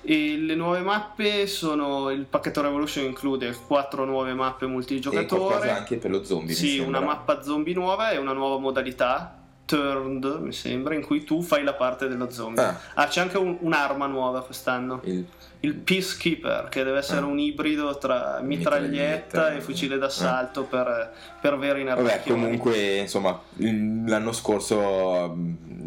E le nuove mappe sono il pacchetto Revolution include quattro nuove mappe
E
multigiocatore.
qualcosa anche per lo zombie.
Sì, una mappa zombie nuova e una nuova modalità turned, mi sembra, in cui tu fai la parte dello zombie.
Ah.
Ah, c'è anche un- un'arma nuova quest'anno.
Il-
Il Peacekeeper, che deve essere
Ah.
un ibrido tra mitraglietta
Mitraglietta,
e fucile d'assalto per, per veri
Vabbè,
narrazioni.
comunque, insomma, l'anno scorso mh,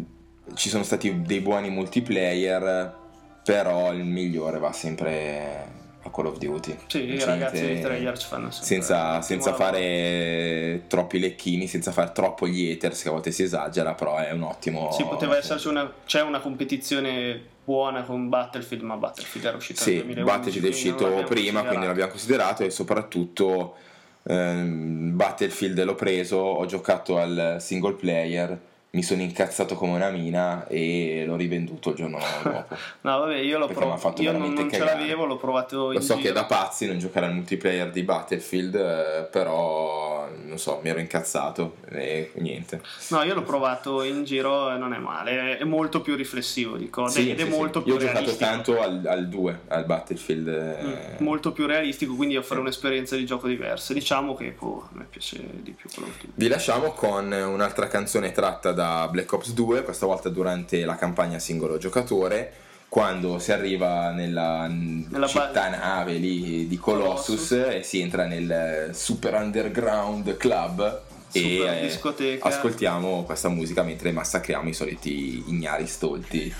ci sono stati dei buoni multiplayer, però il migliore va sempre a Call of Duty.
Sì, i ragazzi di Treyarch fanno sempre
senza, senza fare troppi lecchini, senza fare troppo gli haters, che a volte si esagera, però è un ottimo...
Sì, poteva esserci una, c'è una competizione buona con Battlefield, ma Battlefield era uscito
Sì,
nel 2011.
Battlefield è uscito prima, quindi l'abbiamo considerato e soprattutto ehm, Battlefield l'ho preso, ho giocato al single player, mi sono incazzato come una mina e l'ho rivenduto il giorno (laughs) dopo.
No, vabbè, io l'ho provato. Io non, non ce l'avevo, l'ho provato in
Lo so che
giro.
è da pazzi non giocare al multiplayer di Battlefield, eh, però non so, mi ero incazzato e niente.
No, io l'ho provato in giro e non è male. È molto più riflessivo di COD
Sì,
ed è
sì, sì.
molto
Io
più
ho giocato
realistico.
tanto al, al 2, al Battlefield. eh,
Mm, molto più realistico, quindi offre un'esperienza di gioco diversa. Diciamo che boh, a me piace di più quello che
Vi lasciamo con un'altra canzone tratta da da Black Ops 2, questa volta durante la campagna singolo giocatore, quando si arriva nella,
Nella
città nave lì di Colossus,
Colossus.
e si entra nel super underground club e
Super
eh,
discoteca.
ascoltiamo questa musica mentre massacriamo i soliti ignari stolti.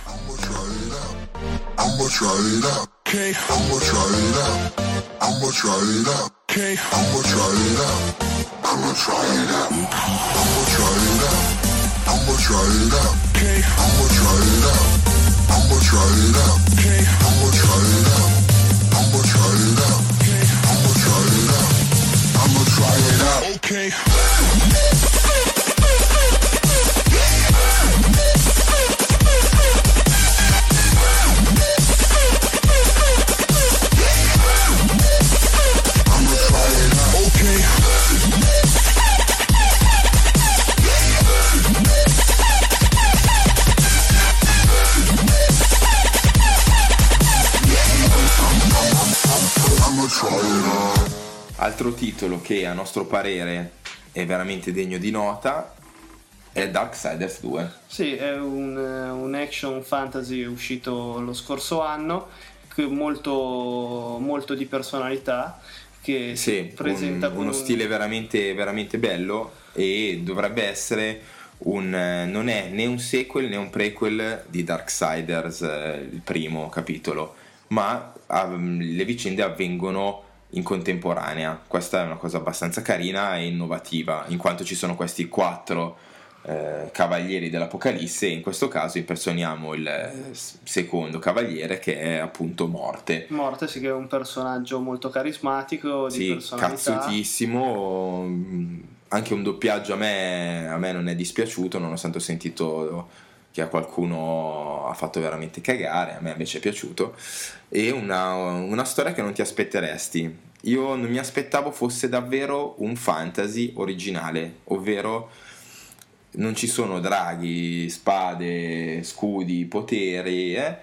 I'ma I'ma try it out. Okay. I'ma try it out. I'ma try it out. I'ma try it out. I'ma try it out. I'ma try it out. Okay.
Titolo che a nostro parere è veramente degno di nota è Darksiders 2.
Sì, è un, eh, un action fantasy uscito lo scorso anno, molto, molto di personalità, che si
Sì,
presenta
un-
con
uno
un-
stile veramente, veramente bello e dovrebbe essere un... eh, non è né un sequel né un prequel di Darksiders, eh, il primo capitolo, ma ah, le vicende avvengono in contemporanea. Questa è una cosa abbastanza carina e innovativa, in quanto ci sono questi quattro eh, cavalieri dell'Apocalisse e in questo caso impersoniamo il eh, secondo cavaliere che è appunto Morte.
Morte, sì, che è un personaggio molto carismatico, di
Sì,
personalità.
cazzutissimo. mm, Anche un doppiaggio a me, a me non è dispiaciuto, nonostante ho sentito che a qualcuno ha fatto veramente cagare, a me invece è piaciuto. E una, una storia che non ti aspetteresti. Io non mi aspettavo fosse davvero un fantasy originale, ovvero non ci sono draghi, spade, scudi, poteri, eh,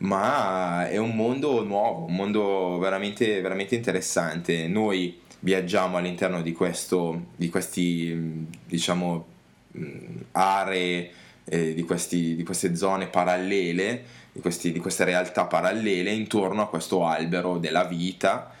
ma è un mondo nuovo, un mondo veramente, veramente interessante. Noi viaggiamo all'interno di, questo, di questi, diciamo, mh, aree, eh, di, questi- di queste zone parallele, di, questi- di queste realtà parallele intorno a questo albero della vita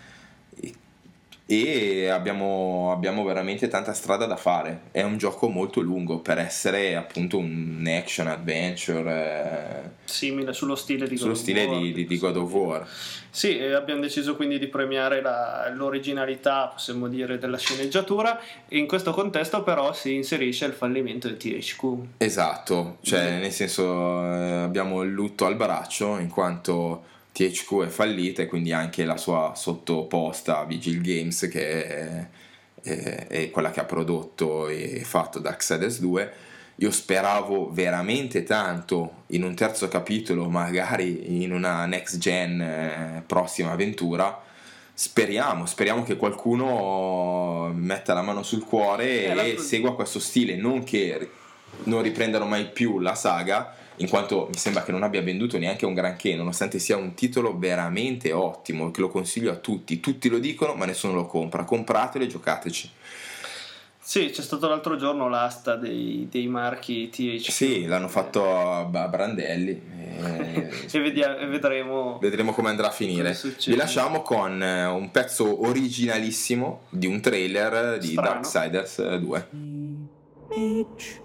e abbiamo, abbiamo veramente tanta strada da fare. È un gioco molto lungo per essere appunto un action adventure eh,
Simile sullo stile di God
sullo
of
stile
War.
di, di- di God of War.
Sì, abbiamo deciso quindi di premiare la- l'originalità, possiamo dire, della sceneggiatura in questo contesto però si inserisce il fallimento di THQ.
Esatto, cioè nel senso eh, abbiamo il lutto al braccio in quanto THQ è fallita e quindi anche la sua sottoposta Vigil Games che è, è- è quella che ha prodotto e fatto Darksiders 2 io speravo veramente tanto in un terzo capitolo magari in una next gen eh, prossima avventura. Speriamo speriamo che qualcuno metta la mano sul cuore
Eh, la-
e segua questo stile non che non riprendano mai più la saga, in quanto mi sembra che non abbia venduto neanche un granché, nonostante sia un titolo veramente ottimo, che lo consiglio a tutti. Tutti lo dicono, ma nessuno lo compra. Compratelo e giocateci.
Sì, c'è stato l'altro giorno l'asta dei, dei marchi THQ.
Sì, l'hanno fatto a Brandelli. (laughs) e
e, e vedremo.
Vedremo come andrà a finire. Vi lasciamo con eh, un pezzo originalissimo di un trailer di
Strano.
Darksiders eh, 2.
HQ,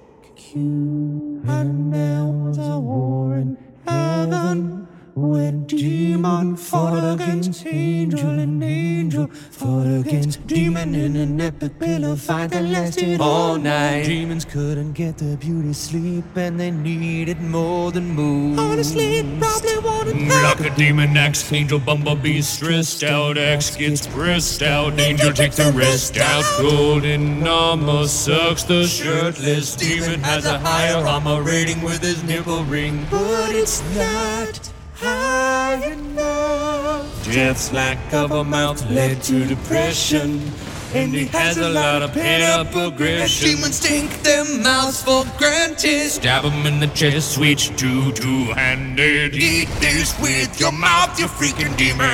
and there was a war in heaven. When demon fought against angel and angel fought against demon in an epic pillow fight that lasted all night. Demons couldn't get their beauty sleep and they needed more than moon. Honestly, it probably wanted
Like a demon X, Angel Bumblebee stressed out, X gets pressed out, Angel takes the rest out. Golden armor sucks the shirtless demon has a higher armor rating with his nipple ring,
but it's not high enough.
Lack of a mouth led to depression. And he has a lot of pent-up aggression.
Demons take their mouths for granted.
Stab him in the chest, switch to two-handed.
Eat this with your mouth, you freaking demon.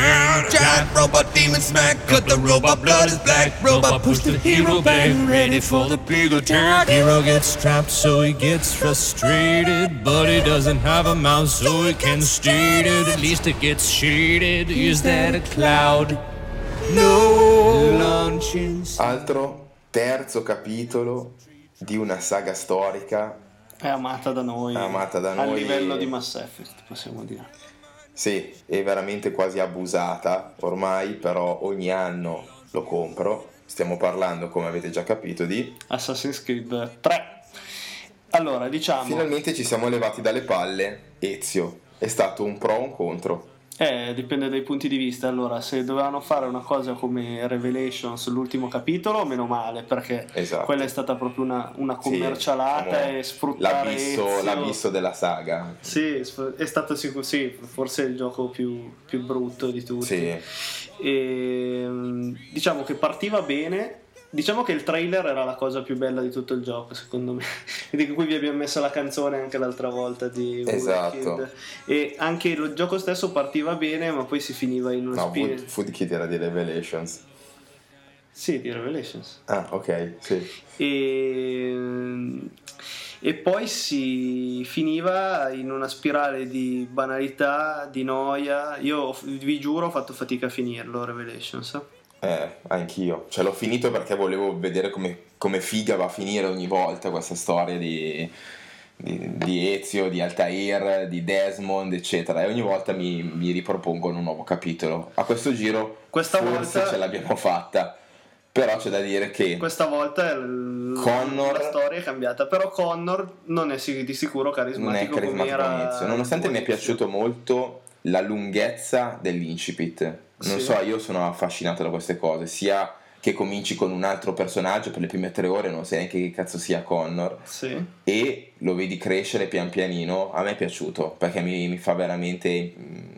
Giant robot demon smack, cut the robot blood is black. Robot push the hero back, ready for the big attack.
Hero gets trapped, so he gets frustrated. But he doesn't have a mouth, so he can state it. At least it gets shaded. Is that a cloud? No. Launching.
Altro terzo capitolo di una saga storica.
È amata da noi.
Amata da
A
noi.
livello di Mass Effect, possiamo dire.
Sì, è veramente quasi abusata ormai, però ogni anno lo compro. Stiamo parlando, come avete già capito, di...
Assassin's Creed 3. Allora, diciamo...
Finalmente ci siamo levati dalle palle Ezio. È stato un pro o un contro.
Eh, dipende dai punti di vista. Allora, se dovevano fare una cosa come Revelations, l'ultimo capitolo, meno male, perché
Esatto.
quella è stata proprio una, una
Sì,
commercialata
diciamo,
e sfruttare
l'abisso,
Ezio.
l'abisso della saga.
Sì, è stato sicuro, sì, forse il gioco più, più brutto di tutti.
Sì,
E, mm, diciamo che partiva bene. Diciamo che il trailer era la cosa più bella di tutto il gioco, secondo me. (laughs) Di cui vi abbiamo messo la canzone anche l'altra volta di
Esatto.
Woodkid. E anche il gioco stesso partiva bene, ma poi si finiva in uno
no,
spirito.
Food, Food Kid era di Revelations.
Sì, di Revelations.
Ah, ok, sì.
E, e poi si finiva in una spirale di banalità, di noia. Io vi giuro ho fatto fatica a finirlo, Revelations.
Eh, anch'io. Cioè, l'ho finito perché volevo vedere come, come figa va a finire ogni volta questa storia di, di, di Ezio, di Altair, di Desmond, eccetera. E ogni volta mi, mi ripropongono un nuovo capitolo. A questo giro
Questa
forse
volta-
ce l'abbiamo fatta. Però c'è da dire che
Questa volta il-
Connor-
la storia è cambiata, però Connor non è di sicuro
non è
carismatico,
carismatico
come era.
Nonostante mi è piaciuto molto la lunghezza dell'incipit. Non
Sì.
so, io sono affascinato da queste cose, sia che cominci con un altro personaggio per le prime tre ore, non sai neanche che cazzo sia Connor,
Sì.
e lo vedi crescere pian pianino. A me è piaciuto perché mi, mi fa veramente mm,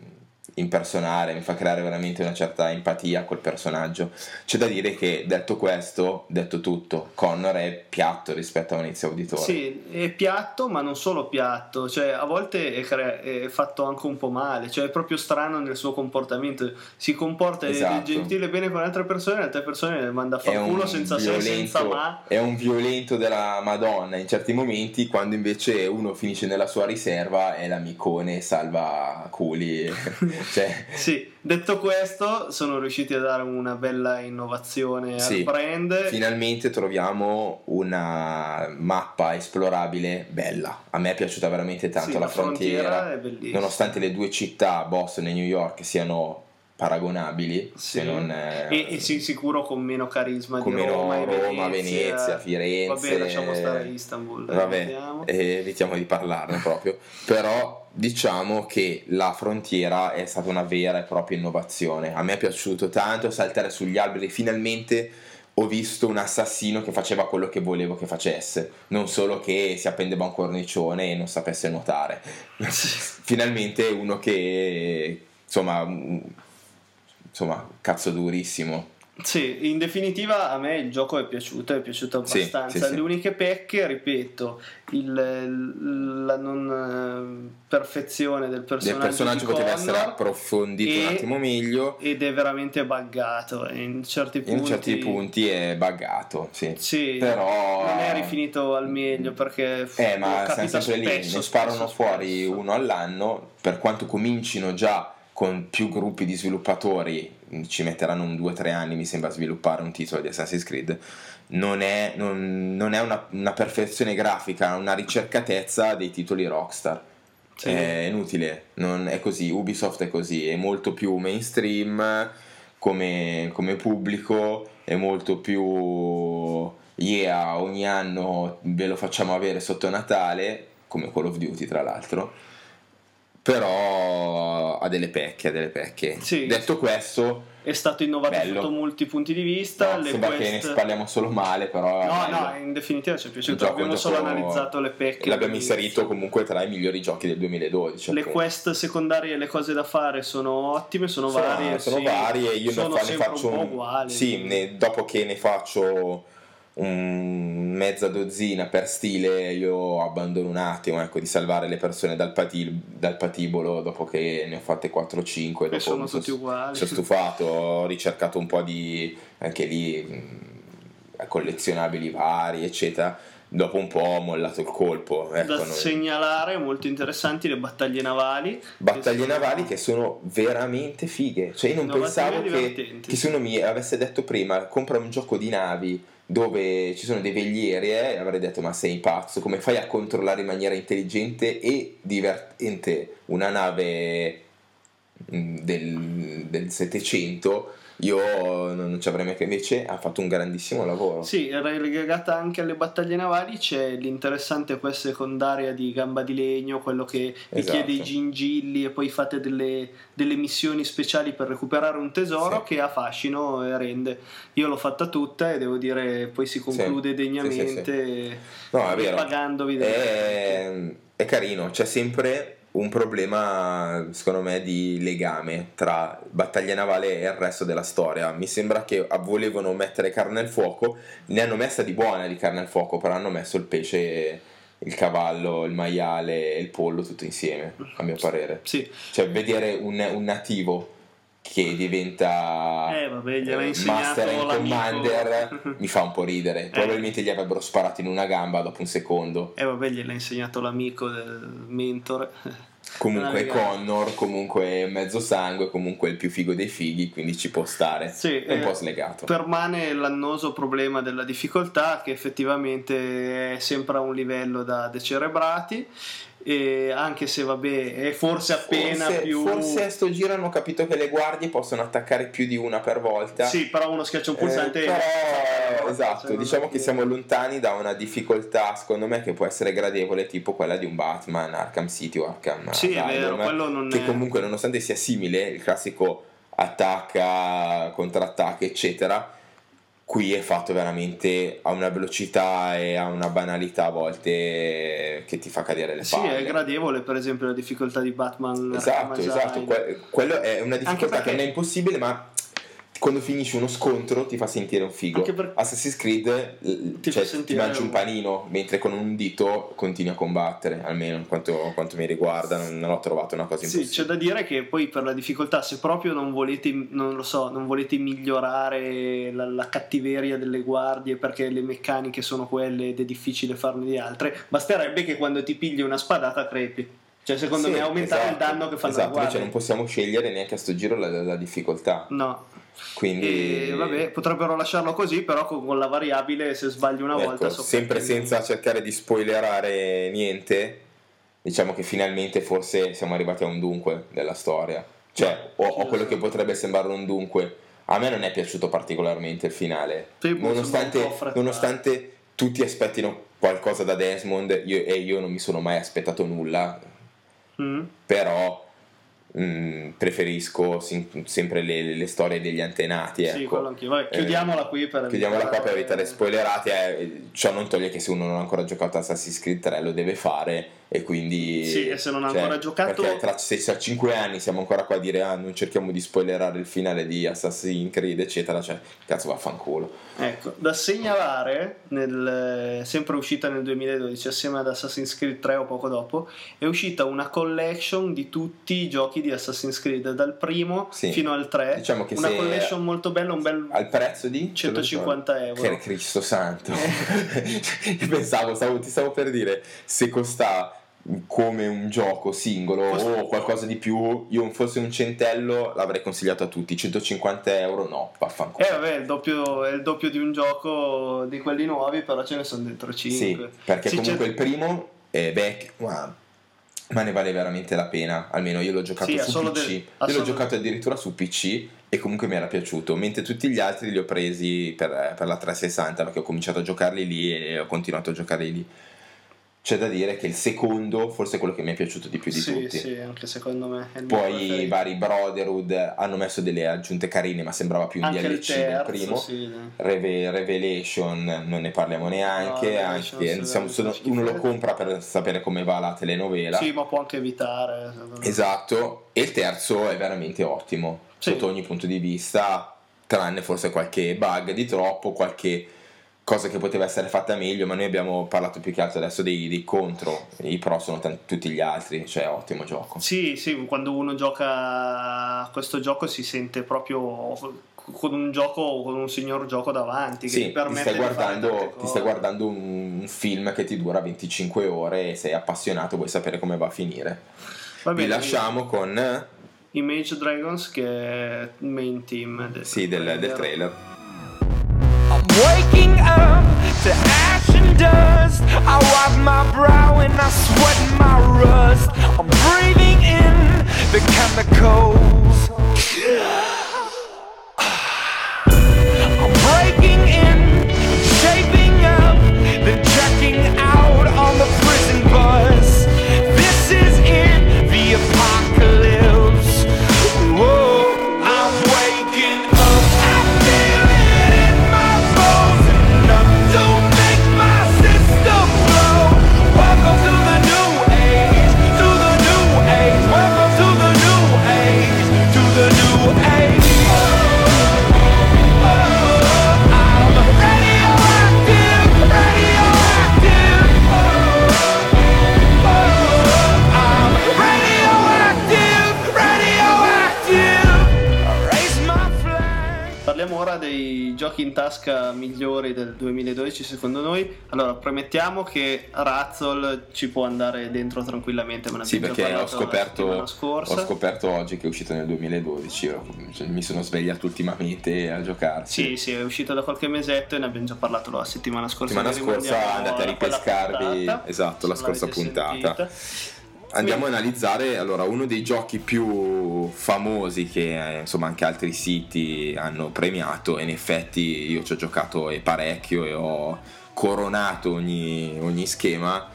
impersonare, mi fa creare veramente una certa empatia quel personaggio. C'è da dire che detto questo, detto tutto, Connor è piatto rispetto a un inizio auditore.
Sì, è piatto, ma non solo piatto, cioè a volte è, cre- è fatto anche un po' male, cioè è proprio strano nel suo comportamento, si comporta
Esatto.
gentile bene con altre persone, altre persone le manda a
è
far
un,
culo senza se, senza ma.
è un violento della Madonna in certi momenti, quando invece uno finisce nella sua riserva è l'amicone, salva culi. (laughs) cioè,
Sì, detto questo, sono riusciti a dare una bella innovazione
Sì,
al brand.
finalmente troviamo una mappa esplorabile bella. A me è piaciuta veramente tanto
Sì,
la,
la frontiera
frontiera, nonostante le due città, Boston e New York, siano paragonabili,
Sì.
se non eh,
e, e sì, sicuro con meno carisma
con
di
meno
Roma,
Roma, Venezia, Firenze.
Vabbè, lasciamo stare Istanbul.
Vabbè, eh, evitiamo di parlarne proprio. Però diciamo che la frontiera è stata una vera e propria innovazione. A me è piaciuto tanto saltare sugli alberi. Finalmente ho visto un assassino che faceva quello che volevo che facesse, non solo che si appendeva un cornicione e non sapesse nuotare. (laughs) Finalmente uno che insomma, insomma, cazzo durissimo.
Sì, in definitiva a me il gioco è piaciuto, è piaciuto abbastanza.
sì, sì.
Le uniche pecche, ripeto, il- la non eh, perfezione del personaggio,
Il personaggio poteva essere approfondito un
e-
attimo meglio.
ed è veramente buggato in certi punti,
In certi punti è buggato, sì.
Sì,
Però-
non è rifinito al meglio perché
Eh, ma sempre lì, ne sparano
spesso,
fuori
spesso.
uno all'anno, per quanto comincino già con più gruppi di sviluppatori, ci metteranno un 2-3 anni mi sembra a sviluppare un titolo di Assassin's Creed, non è, non- non è una, una perfezione grafica, una ricercatezza dei titoli Rockstar.
Sì.
È inutile, non è così, Ubisoft è così, è molto più mainstream come, come pubblico, è molto più yeah, ogni anno ve lo facciamo avere sotto Natale, come Call of Duty tra l'altro, però ha delle pecche, ha delle pecche.
Sì.
Detto questo,
È stato innovato
Bello.
sotto molti punti di vista.
no,
le
sembra che ne
quest-
parliamo solo male, però...
No, no, in definitiva ci è piaciuto.
gioco-
Abbiamo solo analizzato le pecche.
L'abbiamo inserito comunque tra i migliori giochi del 2012.
Le
appunto.
quest secondarie e le cose da fare sono ottime, sono,
sono,
varie.
sono
sì.
varie io
sono
ne, fa- ne faccio
un- uguali.
sì, ne- dopo che ne faccio un mezza dozzina per stile io abbandono un attimo ecco, di salvare le persone dal, pati- dal patibolo dopo che ne ho fatte 4-5
Che sono tutti uguali.
mi sono stufato ho ricercato un po' di anche lì mh, collezionabili vari eccetera dopo un po' ho mollato il colpo ecco,
da
non-
segnalare molto interessanti le battaglie navali.
battaglie
che sono-
navali che sono veramente fighe. Cioè, io non pensavo
e
che,
divertenti.
che se uno mi avesse detto prima compra un gioco di navi dove ci sono dei velieri, eh, avrei detto: Ma sei pazzo, come fai a controllare in maniera intelligente e divertente una nave mm, del, del 700? Io non ci avrei mai che invece ha fatto un grandissimo lavoro.
Sì, relegata anche alle battaglie navali c'è l'interessante quest secondaria di Gamba di Legno, quello che vi
Esatto.
chiede i gingilli e poi fate delle, delle missioni speciali per recuperare un tesoro
Sì.
che ha fascino e rende. Io l'ho fatta tutta e devo dire poi si conclude
Sì,
degnamente
No, è vero.
pagandovi
È, è carino, c'è sempre un problema, secondo me, di legame tra battaglia navale e il resto della storia. Mi sembra che volevano mettere carne al fuoco, ne hanno messa di buona di carne al fuoco, però hanno messo il pesce, il cavallo, il maiale e il pollo tutto insieme, a mio parere.
Sì,
Cioè, vedere un, un nativo che diventa
Eh, vabbè,
eh, Master and. Commander (laughs) mi fa un po' ridere. Probabilmente gli avrebbero sparato in una gamba dopo un secondo.
e vabbè gliel'ha insegnato l'amico del mentore.
Comunque. Connor, comunque mezzo sangue, comunque il più figo dei fighi, quindi ci può stare.
Sì,
è un
eh,
po' slegato.
Permane l'annoso problema della difficoltà che effettivamente è sempre a un livello da decerebrati e anche se vabbè è forse appena
forse,
più
forse a sto giro hanno capito che le guardie possono attaccare più di una per volta.
sì però uno schiaccia un pulsante
Eh, però, esatto,
Cioè,
diciamo
è
che siamo lontani da una difficoltà, secondo me, che può essere gradevole, tipo quella di un Batman, Arkham City o Arkham
Sì, è
Asylum,
vero, quello non
che
è-
comunque, nonostante sia simile, il classico attacca, contrattacca, eccetera, qui è fatto veramente a una velocità e a una banalità a volte che ti fa cadere le
sì
palle.
è gradevole per esempio la difficoltà di Batman
Esatto, esatto, que- quello è una difficoltà
perché-
che non è impossibile, ma quando finisci uno scontro ti fa sentire un figo.
Anche per-
Assassin's Creed l-
Ti
cioè, ti mangi un panino, mentre con un dito continui a combattere, almeno quanto, quanto mi riguarda, non, non ho trovato una cosa
Sì, c'è
impossibile.
da dire che poi per la difficoltà, se proprio non volete, non lo so, non volete migliorare la, la cattiveria delle guardie perché le meccaniche sono quelle ed è difficile farne di altre, basterebbe che quando ti pigli una spadata crepi. Cioè, secondo
Sì,
me aumentare il
esatto,
danno che fanno
esatto,
le guardie.
invece non possiamo scegliere neanche a sto giro la, la- la difficoltà.
No,
Quindi
e vabbè, potrebbero lasciarlo così, però con, la variabile se sbagli una
Ecco,
volta...
sempre senza cercare di spoilerare niente, diciamo che finalmente forse siamo arrivati a un dunque della storia. Cioè, o, o quello che potrebbe sembrare un dunque. A me non è piaciuto particolarmente il finale.
Sì,
nonostante, nonostante tutti aspettino qualcosa da Desmond, io, e io non mi sono mai aspettato nulla,
Mm.
però mm, preferisco sin- sempre le, le storie degli antenati.
Sì,
ecco.
quello anch'io. Vabbè,
Eh,
chiudiamola qui per
Chiudiamola qua per
evitare-
evitare spoilerate. eh, ciò non toglie che se uno non ha ancora giocato a Assassin's Creed 3 lo deve fare. E quindi.
Sì, e se non ha
cioè,
ancora giocato-
Perché tra, se tra 5 anni siamo ancora qua a dire ah, non cerchiamo di spoilerare il finale di Assassin's Creed, eccetera. Cioè, cazzo, vaffanculo.
Ecco, da segnalare, nel, sempre uscita nel 2012 assieme ad Assassin's Creed 3 o poco dopo, è uscita una collection di tutti i giochi di Assassin's Creed, dal primo
Sì.
fino al 3.
Diciamo che
una
se-
collection molto bella, un bel...
Al prezzo di
150 euro.
Che Cristo santo. (laughs) Io pensavo, stavo- ti stavo per dire, se costa come un gioco singolo o qualcosa di più, io fosse un centello l'avrei consigliato a tutti. 150 euro no, vaffanculo.
Eh vabbè, il doppio, è il doppio di un gioco di quelli nuovi, però ce ne sono dentro 5.
Sì, perché comunque il primo è vecchio, ma, ma ne vale veramente la pena. Almeno io l'ho giocato
Sì,
su PC.
del-
io l'ho giocato addirittura su PC e comunque mi era piaciuto. Mentre tutti gli altri li ho presi per, per la 360 perché ho cominciato a giocarli lì e ho continuato a giocarli lì. C'è da dire che il secondo forse è quello che mi è piaciuto di più di
sì,
tutti.
sì, anche secondo me.
Poi i vari Brotherhood hanno messo delle aggiunte carine, ma sembrava più un
anche
DLC del
terzo,
primo.
sì.
Reve- Revelation non ne parliamo neanche,
No,
anche,
sì,
insomma, sono- uno lo compra per sapere come va la telenovela.
Sì, ma può anche evitare.
Esatto, e il terzo è veramente ottimo
Sì.
sotto ogni punto di vista, tranne forse qualche bug di troppo, qualche cosa che poteva essere fatta meglio, ma noi abbiamo parlato più che altro adesso dei, dei contro, i pro sono tan- tutti gli altri, cioè ottimo gioco.
Sì, sì, quando uno gioca a questo gioco si sente proprio con un gioco, con un signor gioco davanti. Che
Sì,
ti
ti stai, guardando, ti stai guardando un, un film che ti dura 25 ore e sei appassionato, vuoi sapere come va a finire.
Va
Vi
bene,
lasciamo con
Image Dragons che è il main team del,
sì, del, del trailer.
Waking up to ash and dust. I wipe my brow and I sweat my rust. I'm breathing in the chemicals.
Premettiamo che Razzle ci può andare dentro tranquillamente. Me
Sì, perché ho
la
scoperto,
settimana
ho scoperto oggi che è uscito nel 2012. io- cioè, mi sono svegliato ultimamente a giocarci.
Sì, sì, è uscito da qualche mesetto e ne abbiamo già parlato la settimana scorsa.
Settimana
Vi
scorsa andate a ripescarvi,
puntata,
esatto, la scorsa puntata.
sentita.
Andiamo a analizzare allora uno dei giochi più famosi che eh, insomma anche altri siti hanno premiato e in effetti io ci ho giocato parecchio e ho coronato ogni, ogni schema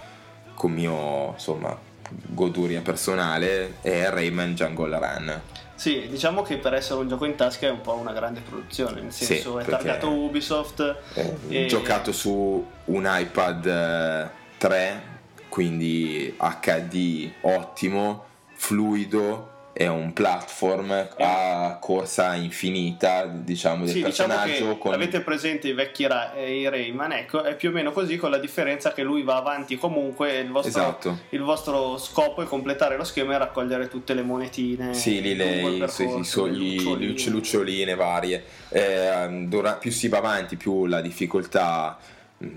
con mio insomma goduria personale è Rayman Jungle Run.
Sì, diciamo che per essere un gioco in tasca è un po' una grande produzione, nel
Sì,
senso è
perché-
targato Ubisoft.
Eh,
e-
giocato su un iPad eh, 3 quindi HD ottimo fluido è un platform a corsa infinita diciamo del
Sì, diciamo
personaggio
che
con
avete presente i vecchi Ra- eh, i Rayman, ecco, è più o meno così con la differenza che lui va avanti comunque il vostro,
Esatto.
il vostro scopo è completare lo schema e raccogliere tutte le monetine.
Sì, lì le, i,
percorso,
i, so-
le luccioline.
luccioline varie. Eh, dura- più si va avanti, più la difficoltà mh,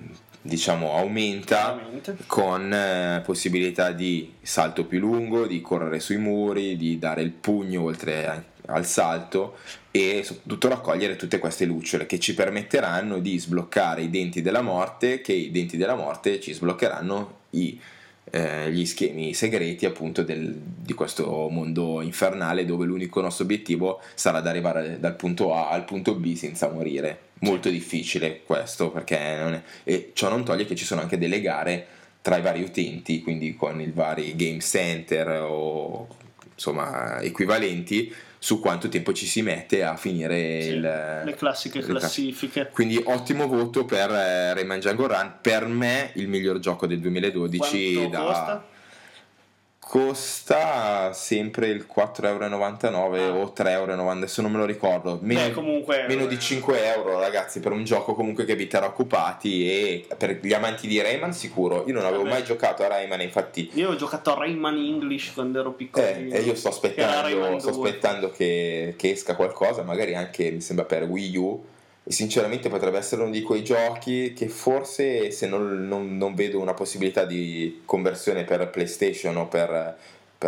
diciamo aumenta
Veramente.
con eh, possibilità di salto più lungo, di correre sui muri, di dare il pugno oltre a- al salto e soprattutto raccogliere tutte queste lucciole che ci permetteranno di sbloccare i denti della morte, che i denti della morte ci sbloccheranno i, eh, gli schemi segreti appunto del- di questo mondo infernale dove l'unico nostro obiettivo sarà di arrivare dal punto A al punto B senza morire. Molto difficile questo perché è- e ciò non toglie che ci sono anche delle gare tra i vari utenti, quindi con i vari game center o insomma equivalenti su quanto tempo ci si mette a finire
Sì,
il,
le classiche
le cla-
classifiche.
quindi ottimo voto per eh, Rayman Jungle Run, per me il miglior gioco del 2012
Quanto
da-
costa?
Costa sempre il 4,99€
Ah.
o 3,90€, adesso non me lo ricordo. Meno,
Beh, comunque,
meno
eh,
di 5 euro, ragazzi, per un gioco comunque che vi terrà occupati e per gli amanti di Rayman sicuro. Io non avevo
Vabbè.
mai giocato a Rayman, infatti
Io ho giocato a Rayman English quando ero
eh,
piccolino.
e io sto aspettando, sto
2.
aspettando che, che esca qualcosa, magari anche mi sembra per Wii U. E sinceramente potrebbe essere uno di quei giochi che forse se non, non- non vedo una possibilità di conversione per PlayStation o per,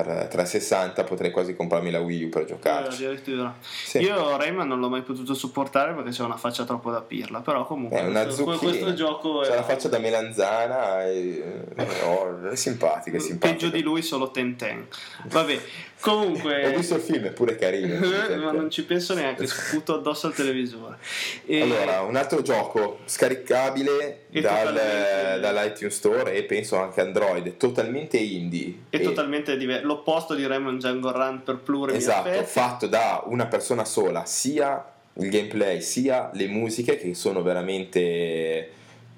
per 360 potrei quasi comprarmi la Wii U per
Eh,
giocarci.
addirittura.
Sì.
Io Rayman non l'ho mai potuto supportare perché c'è una faccia troppo da pirla, però comunque
È una
questo, questo gioco
C'ha
è
la faccia da melanzana e... oh, è simpatica, è simpatica.
peggio di lui solo Tenten. Vabbè, comunque (laughs)
Ho visto il film, è pure carino.
Eh, ma non ci penso neanche, sputo addosso al televisore. E-
Allora, un altro gioco scaricabile
E
dal,
totalmente-
dall'iTunes Store e penso anche Android, totalmente indie.
è
E-
totalmente diverso, l'opposto di Rayman Django Run per plurimi
Esatto,
aspetti.
fatto da una persona sola, sia il gameplay sia le musiche che sono veramente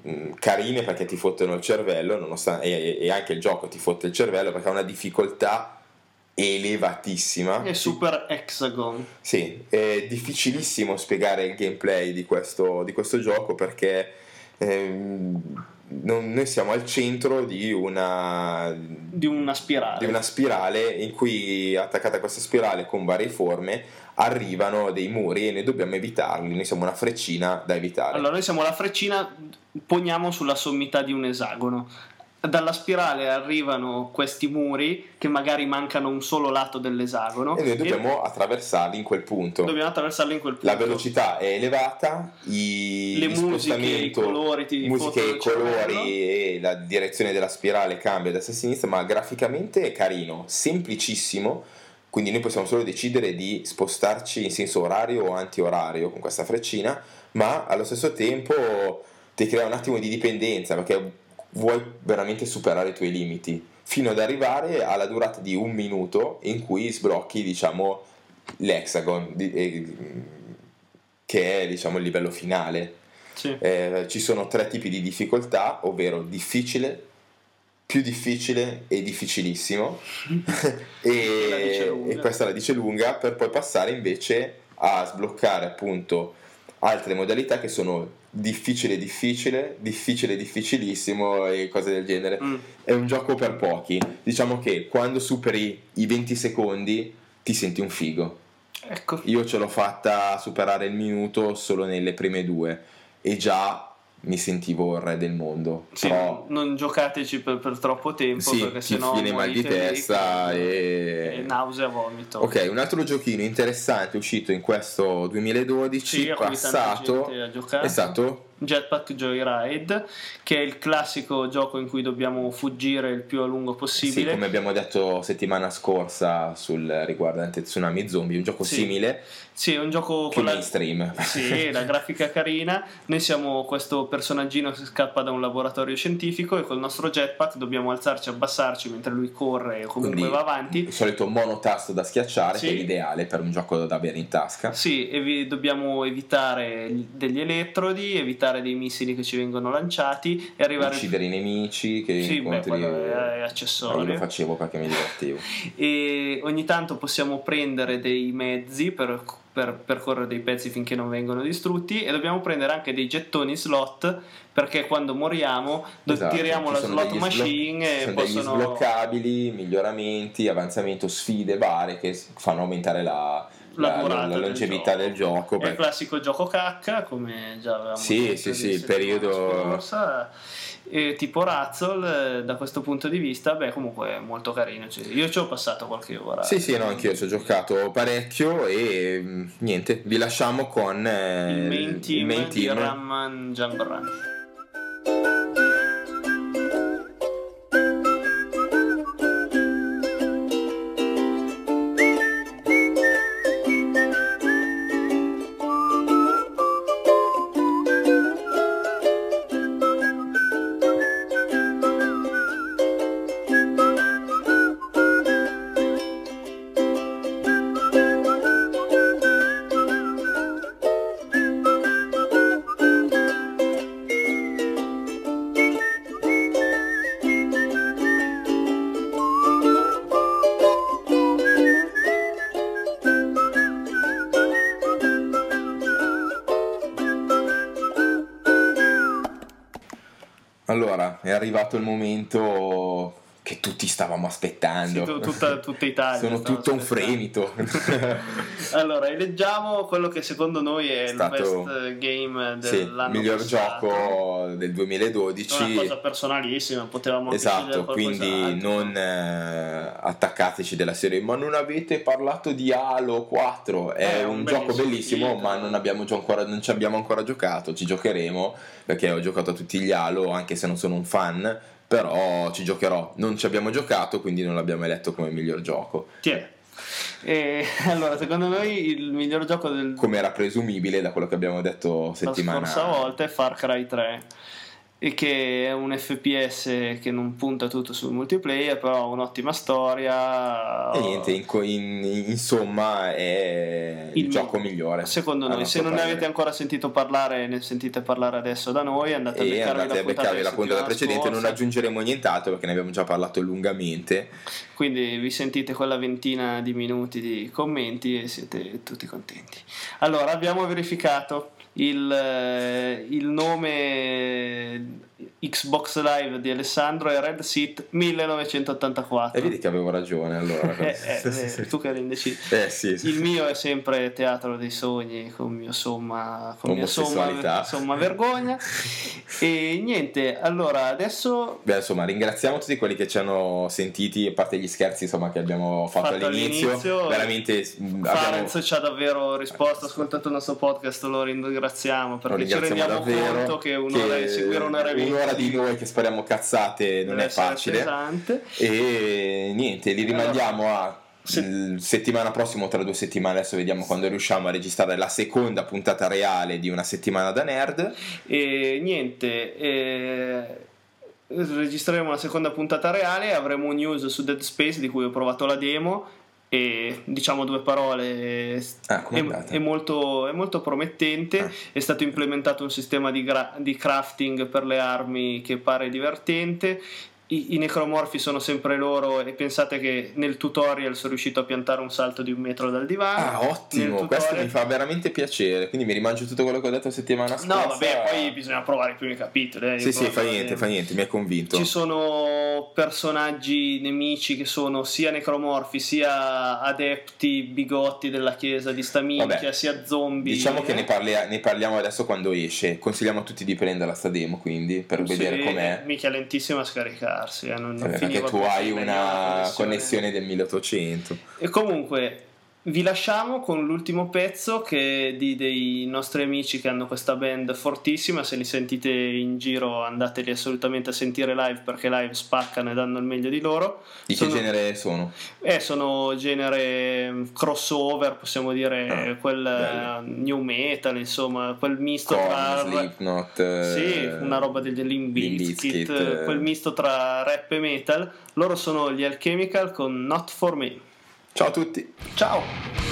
mh, carine perché ti fottono il cervello, nonostante, e, e anche il gioco ti fotte il cervello perché ha una difficoltà elevatissima.
È Super Hexagon.
Sì, è difficilissimo spiegare il gameplay di questo, di questo gioco perché ehm, non- noi siamo al centro di una,
di una spirale.
di una spirale in cui attaccata a questa spirale con varie forme arrivano dei muri e noi dobbiamo evitarli, noi siamo una freccina da evitare.
Allora, noi siamo la freccina, poniamo sulla sommità di un esagono. Dalla spirale arrivano questi muri che magari mancano un solo lato dell'esagono
e noi dobbiamo attraversarli in quel punto.
dobbiamo attraversarli in quel punto.
La velocità è elevata, i,
Le musiche, i colori ti
musiche, i colori e la direzione della spirale cambia da destra a sinistra, ma graficamente è carino, semplicissimo. Quindi noi possiamo solo decidere di spostarci in senso orario o anti-orario con questa freccina, ma allo stesso tempo ti crea un attimo di dipendenza perché vuoi veramente superare i tuoi limiti fino ad arrivare alla durata di un minuto in cui sblocchi diciamo l'hexagon eh, che è diciamo il livello finale.
Sì.
Eh, ci sono tre tipi di difficoltà ovvero difficile più difficile e difficilissimo. (laughs) E, e questa la dice lunga per poi passare invece a sbloccare appunto altre modalità che sono difficile difficile difficile difficilissimo e cose del genere
Mm.
è un gioco per pochi diciamo che quando superi i 20 secondi ti senti un figo
Ecco.
io ce l'ho fatta superare il minuto solo nelle prime due e già mi sentivo il re del mondo.
Sì,
però
non giocateci per, per troppo tempo
sì,
perché
ti
sennò
viene mal di testa e...
e nausea vomito.
Ok, un altro giochino interessante uscito in questo 2012,
Sì,
passato, è stato
Jetpack Joyride, che è il classico gioco in cui dobbiamo fuggire il più a lungo
Sì,
possibile.
come abbiamo detto settimana scorsa sul riguardante Tsunami Zombie, un gioco
Sì.
simile,
Sì, è un gioco con la,
mainstream.
Sì, (laughs) la grafica carina. Noi siamo questo personaggino che scappa da un laboratorio scientifico e col nostro jetpack dobbiamo alzarci e abbassarci mentre lui corre o comunque
Quindi
va avanti.
il solito monotasto da schiacciare,
Sì.
che è l'ideale per un gioco da avere in tasca.
Sì, e vi- dobbiamo evitare gli- degli elettrodi, evitare dei missili che ci vengono lanciati e arrivare
Uccidere i nemici che
Sì, beh,
incontri.
quello è
io lo facevo perché mi divertivo. (laughs)
e ogni tanto possiamo prendere dei mezzi per, per percorrere dei pezzi finché non vengono distrutti e dobbiamo prendere anche dei gettoni slot perché quando moriamo
Esatto,
tiriamo la slot machine
sbloc-
e
sono
possono
degli sbloccabili, miglioramenti, avanzamento, sfide varie che fanno aumentare la,
la,
la- la
del
longevità del gioco.
È il classico gioco cacca, come già avevamo
Sì,
detto
sì,
di
sì, il periodo-
scorsa. E tipo Razzle, eh, da questo punto di vista, beh, comunque è molto carino. cioè, io ci ho passato qualche ora.
Sì, sì, no, anch'io ci ho giocato parecchio e mm, niente, vi lasciamo con eh,
il main team,
il main
di
team.
Ramman Django Run.
Allora, è arrivato il momento che tutti stavamo aspettando.
Sì, tu- tutta, tutta Italia.
Sono tutto un fremito. (laughs) (laughs)
Allora, eleggiamo quello che secondo noi è
Stato-
il best game
sì,
dell'anno
miglior
passato.
gioco del 2012.
Una cosa personalissima, potevamo
Esatto, quindi non eh, attaccateci della serie, ma non avete parlato di Halo 4, è
È
un,
un
gioco
bellissimo titolo.
ma non, abbiamo già ancora, non ci abbiamo ancora giocato, ci giocheremo perché ho giocato a tutti gli Halo, anche se non sono un fan, però ci giocherò, non ci abbiamo giocato, quindi non l'abbiamo eletto come miglior gioco,
Tiè. E, (laughs) allora, secondo noi il miglior gioco del,
come era presumibile da quello che abbiamo detto
la
settimana
scorsa volta è Far Cry 3 e che è un FPS che non punta tutto sul multiplayer però ha un'ottima storia
E niente, in in- insomma è il,
Il-
gioco migliore.
secondo noi se non ne avete ancora sentito parlare ne sentite parlare adesso da noi andate a beccarvi
andate a beccarvi la puntata precedente, non
scorsa.
aggiungeremo nient'altro perché ne abbiamo già parlato lungamente.
quindi vi sentite quella ventina di minuti di commenti e siete tutti contenti allora abbiamo verificato il, eh, il nome Xbox Live di Alessandro è Red Seat 1984
E vedi che avevo ragione allora. (laughs)
Eh, eh, eh, tu che eri indeciso
Eh, sì, sì.
il mio è sempre Teatro dei Sogni con mio somma, con mia somma, somma vergogna. (laughs) e niente, allora adesso
Beh, insomma, ringraziamo tutti quelli che ci hanno sentiti, a parte gli scherzi insomma, che abbiamo fatto,
Fatto
all'inizio.
all'inizio.
Veramente abbiamo,
Farenz ci ha davvero risposto, ha ascoltato il nostro podcast, lo ringraziamo
lo
perché ci
ringraziamo
rendiamo
davvero.
conto che un'ora
che
seguire un'ora e
un'ora di noi che spariamo cazzate non è
essere
facile.
pesante.
E niente, li rimandiamo a
se-
settimana prossima o tra due settimane, adesso vediamo quando riusciamo a registrare la seconda puntata reale di una settimana da nerd.
E niente, eh, registreremo la seconda puntata reale, avremo news su Dead Space di cui ho provato la demo e diciamo due parole
Ah,
è, è molto, è molto promettente.
Ah.
è stato implementato un sistema di, gra- di crafting per le armi che pare divertente I, i necromorfi sono sempre loro e pensate che nel tutorial sono riuscito a piantare un salto di un metro dal divano
Ah, ottimo, questo
tutorial-
mi fa veramente piacere. Quindi mi rimangio tutto quello che ho detto settimana scorsa.
no vabbè poi bisogna provare i primi capitoli eh,
Sì, sì, fa niente, fa niente, mi hai convinto.
Ci sono personaggi nemici che sono sia necromorfi sia adepti bigotti della chiesa di sta minchia,
Vabbè,
sia zombie.
Diciamo che
eh.
ne, parli- ne parliamo adesso quando esce. Consigliamo a tutti di prenderla sta demo, quindi, per vedere
Sì,
com'è.
Mica lentissima a scaricarsi, eh, non, non
Eh, perché tu hai una
la
connessione del 1800.
E comunque vi lasciamo con l'ultimo pezzo che è di dei nostri amici che hanno questa band fortissima. Se li sentite in giro andateli assolutamente a sentire live perché live spaccano e danno il meglio di loro.
Di che
Sono-
genere sono?
Eh, sono genere mm, crossover, possiamo dire,
Ah,
quel
bello.
eh, new metal, insomma, quel misto
Korn,
tra...
Slipknot. eh,
Sì, una roba del Bizkit,
eh.
quel misto tra rap e metal. Loro sono gli Alchemical con Not For Me.
Ciao a tutti.
Ciao!